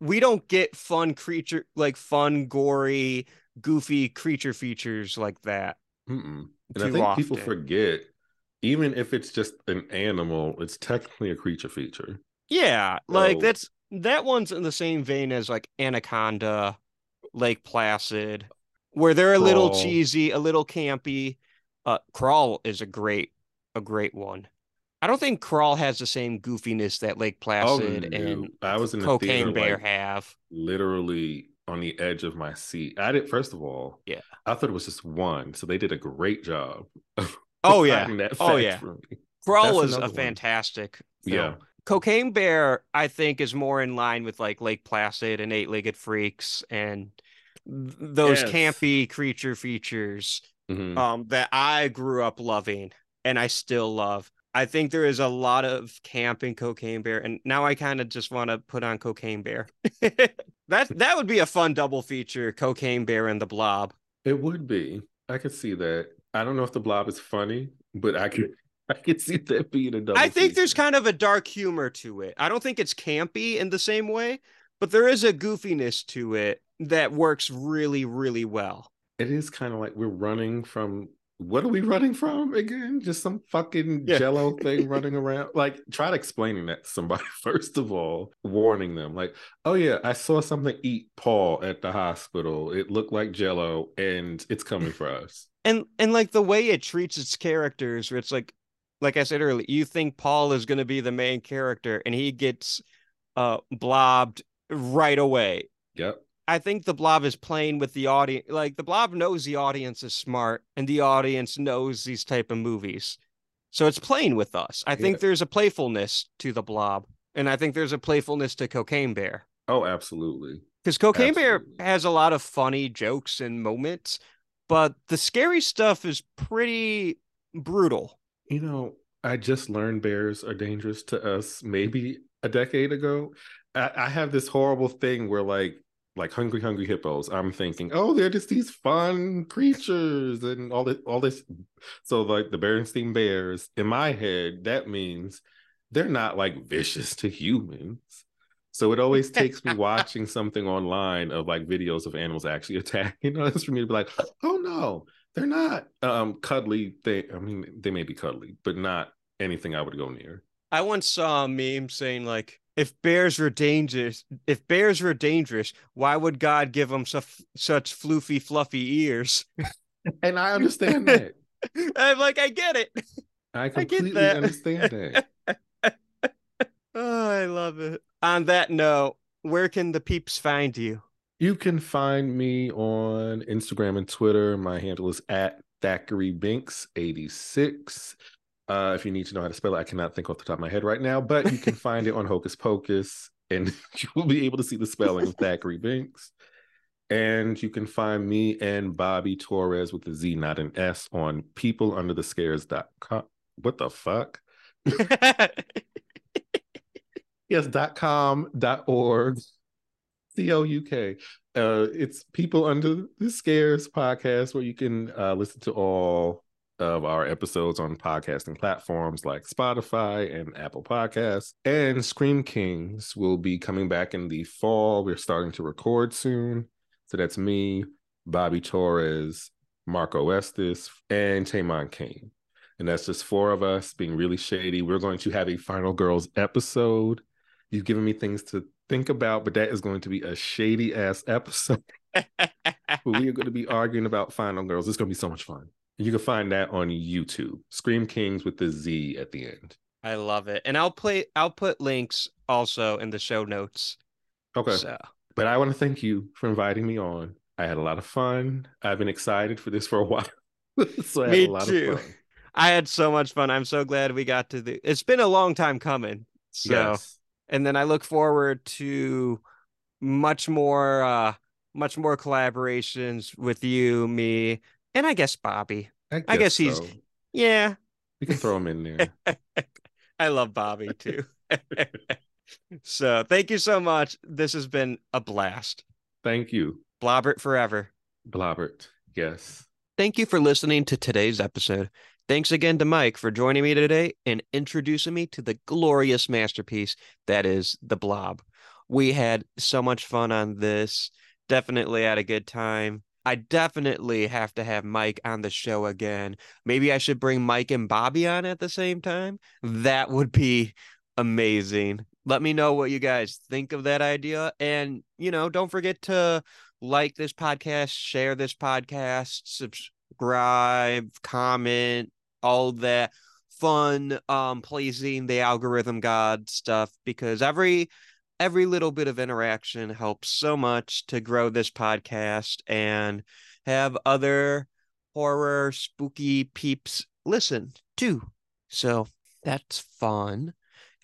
we don't get fun creature like fun, gory, goofy creature features like that. Mm-mm. And I think people forget, even if it's just an animal, it's technically a creature feature. Yeah, like So- that's that one's in the same vein as like Anaconda, Lake Placid, where they're a little cheesy, a little campy. Uh, Crawl is a great, a great one. I don't think Crawl has the same goofiness that Lake Placid no. and I was in the Cocaine theater, Bear like, have. literally on the edge of my seat. I did first of all, Yeah. I thought it was just one, so they did a great job. Oh yeah, that <laughs> Oh, yeah. Crawl That's was a one. fantastic. Film. Yeah. Cocaine Bear, I think, is more in line with like Lake Placid and Eight Legged Freaks and those Yes. campy creature features Mhm. um, that I grew up loving and I still love. I think there is a lot of camp in Cocaine Bear, and now I kind of just want to put on Cocaine Bear. <laughs> that that would be a fun double feature: Cocaine Bear and the Blob. It would be. I could see that. I don't know if the blob is funny, but I could <laughs> I could see that being a double. I think there's kind of a dark humor to it. I don't think it's campy in the same way, but there is a goofiness to it that works really, really well. it is kind of like we're running from what are we running from again? Just some fucking Yeah. jello <laughs> thing running around. Like, try to explaining that to somebody <laughs> first of all, warning them, like, oh yeah, I saw something eat Paul at the hospital. It looked like jello, and it's coming for us. and and like the way it treats its characters where it's like like i said earlier you think paul is going to be the main character and he gets uh blobbed right away Yep. I think the blob is playing with the audience like the blob knows the audience is smart and the audience knows these type of movies so it's playing with us i think Yeah. there's a playfulness to the blob and i think there's a playfulness to cocaine bear Oh, absolutely. because Cocaine Bear has a lot of funny jokes and moments, but the scary stuff is pretty brutal. You know, I just learned bears are dangerous to us maybe a decade ago. I, I have this horrible thing where like like hungry hungry hippos i'm thinking oh they're just these fun creatures and all this all this so like the berenstein bears in my head that means they're not like vicious to humans. So it always takes me watching <laughs> something online of like videos of animals actually <laughs> attacking us for me to be like oh no they're not um cuddly they i mean they may be cuddly but not anything i would go near. I once saw a meme saying like, if bears were dangerous, if bears were dangerous, why would God give them such such floofy, fluffy ears? <laughs> and i understand <laughs> that I'm like, I get it. i <laughs> get completely that. understand that Oh, I love it. On that note, where can the peeps find you? You can find me on Instagram and Twitter. My handle is at Thackery Binx 86. Uh, if you need to know how to spell it, I cannot think off the top of my head right now, but you can <laughs> find it on Hocus Pocus and <laughs> you will be able to see the spelling of Thackery Binx. And you can find me and Bobby Torres with the Z, not an S, on peopleunderthescares.com. What the fuck? <laughs> Yes, dot com, dot org, C O U K. Uh, it's People Under the Scares podcast where you can uh, listen to all of our episodes on podcasting platforms like Spotify and Apple Podcasts. And Scream Kingz will be coming back in the fall. We're starting to record soon. So that's me, Bobby Torres, Marco Estes, and Taymon Kane. And that's just four of us being really shady. We're going to have a Final Girls episode. You've given me things to think about, but that is going to be a shady ass episode. <laughs> we are going to be arguing about Final Girls. It's going to be so much fun. You can find that on YouTube. Scream Kingz with the Z at the end. I love it. And I'll play I'll put links also in the show notes. Okay. So But I want to thank you for inviting me on. I had a lot of fun. I've been excited for this for a while. <laughs> so I had Me a lot too. of fun. I had so much fun. I'm so glad we got to the it's been a long time coming. So Yes. and then I look forward to much more uh much more collaborations with you, me, and I guess Bobby. I guess, I guess he's- so. Yeah, We can throw him in there. <laughs> I love Bobby too. <laughs> so thank you so much. This has been a blast. Thank you, Blobbert forever. Blobbert. Yes. Thank you for listening to today's episode. Thanks again to Mike for joining me today and introducing me to the glorious masterpiece that is The Blob. We had so much fun on this. Definitely had a good time. I definitely have to have Mike on the show again. Maybe I should bring Mike and Bobby on at the same time. That would be amazing. Let me know what you guys think of that idea. And, you know, don't forget to like this podcast, share this podcast, subscribe, comment, all that fun um pleasing the algorithm god stuff because every every little bit of interaction helps so much to grow this podcast and have other horror spooky peeps listen too. So that's fun.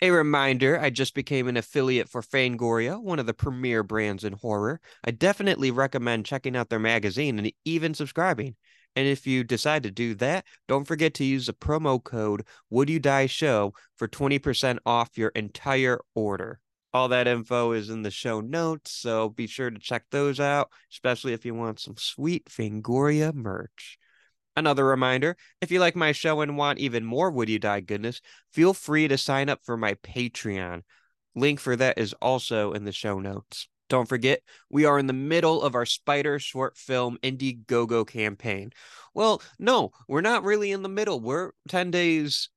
A reminder I just became an affiliate for Fangoria, one of the premier brands in horror. I definitely recommend checking out their magazine and even subscribing. And if you decide to do that, don't forget to use the promo code Would You Die Show for 20% off your entire order. All that info is in the show notes, so be sure to check those out, especially if you want some sweet Fangoria merch. Another reminder if you like my show and want even more Would You Die goodness, feel free to sign up for my Patreon. Link for that is also in the show notes. Don't forget, we are in the middle of our Spider short film Indiegogo campaign. Well, no, we're not really in the middle. We're 10 days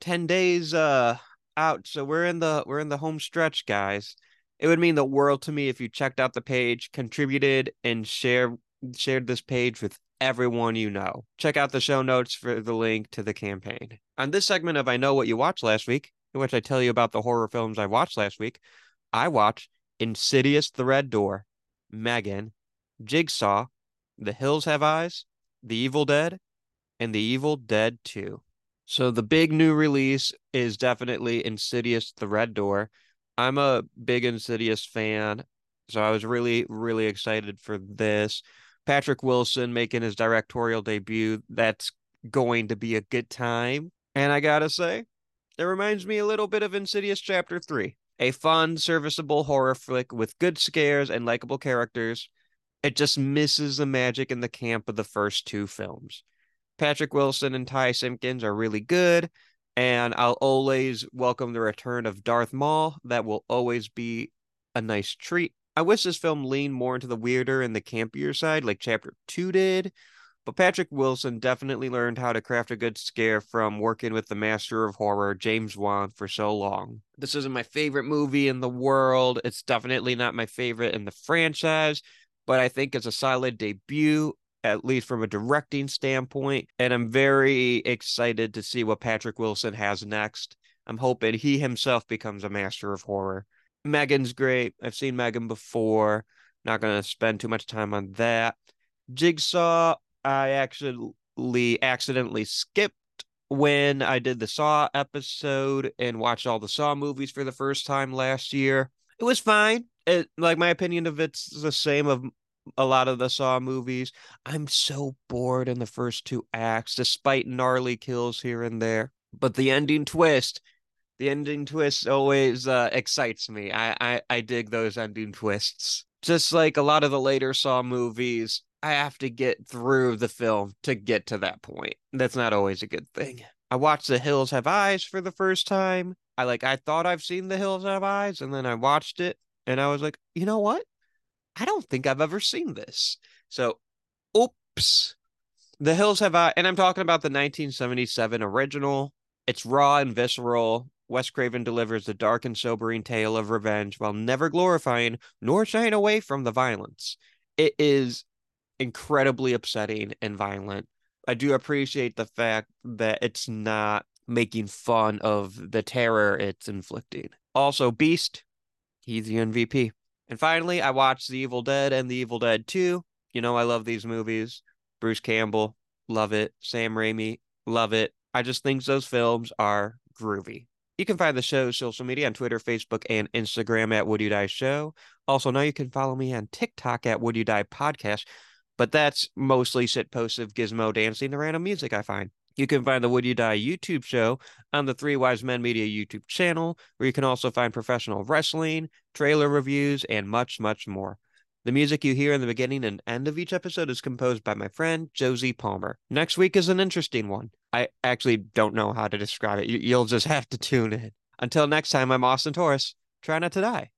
10 days uh out. So we're in the we're in the home stretch, guys. It would mean the world to me if you checked out the page, contributed and share shared this page with everyone you know. Check out the show notes for the link to the campaign. On this segment of I Know What You Watched Last Week, in which I tell you about the horror films I watched last week, I watched Insidious the Red Door, Megan, Jigsaw, The Hills Have Eyes, The Evil Dead, and The Evil Dead 2. So the big new release is definitely Insidious the Red Door. I'm a big Insidious fan, so I was really, really excited for this. Patrick Wilson making his directorial debut. That's going to be a good time. And I gotta say, it reminds me a little bit of Insidious Chapter 3. A fun, serviceable horror flick with good scares and likable characters. It just misses the magic and the camp of the first two films. Patrick Wilson and Ty Simpkins are really good, and I'll always welcome the return of Darth Maul. That will always be a nice treat. I wish this film leaned more into the weirder and the campier side, like Chapter 2 did, but Patrick Wilson definitely learned how to craft a good scare from working with the master of horror, James Wan, for so long. This isn't my favorite movie in the world. It's definitely not my favorite in the franchise, but I think it's a solid debut at least from a directing standpoint. And I'm very excited to see what Patrick Wilson has next. I'm hoping he himself becomes a master of horror. Megan's great. I've seen Megan before. Not going to spend too much time on that. Jigsaw, I actually accidentally skipped when I did the Saw episode and watched all the Saw movies for the first time last year. It was fine. It, like my opinion of it's the same of a lot of the Saw movies. I'm so bored in the first two acts, despite gnarly kills here and there. but the ending twist, the ending twist always uh, excites me. I, I I dig those ending twists. Just like a lot of the later Saw movies, I have to get through the film to get to that point. That's not always a good thing. I watched The Hills Have Eyes for the first time. I like I thought I've seen The Hills Have Eyes, and then I watched it, and I was like, you know what? I don't think I've ever seen this. So, oops. The Hills Have Eyes, and I'm talking about the 1977 original. It's raw and visceral. Wes Craven delivers the dark and sobering tale of revenge while never glorifying nor shying away from the violence. It is incredibly upsetting and violent. I do appreciate the fact that it's not making fun of the terror it's inflicting. Also, Beast, he's the MVP. And finally, I watched The Evil Dead and The Evil Dead 2. You know, I love these movies. Bruce Campbell, love it. Sam Raimi, love it. I just think those films are groovy. You can find the show's social media on Twitter, Facebook, and Instagram at Would You Die Show. Also, now you can follow me on TikTok at Would You Die Podcast, but that's mostly sit posts of Gizmo dancing to random music I find. You can find the Would You Die YouTube show on the Three Y's Men Media YouTube channel, where you can also find professional wrestling, trailer reviews, and much, much more. The music you hear in the beginning and end of each episode is composed by my friend Josie Palmer. Next week is an interesting one. I actually don't know how to describe it. You'll just have to tune in. Until next time, I'm Austin Torres. Try not to die.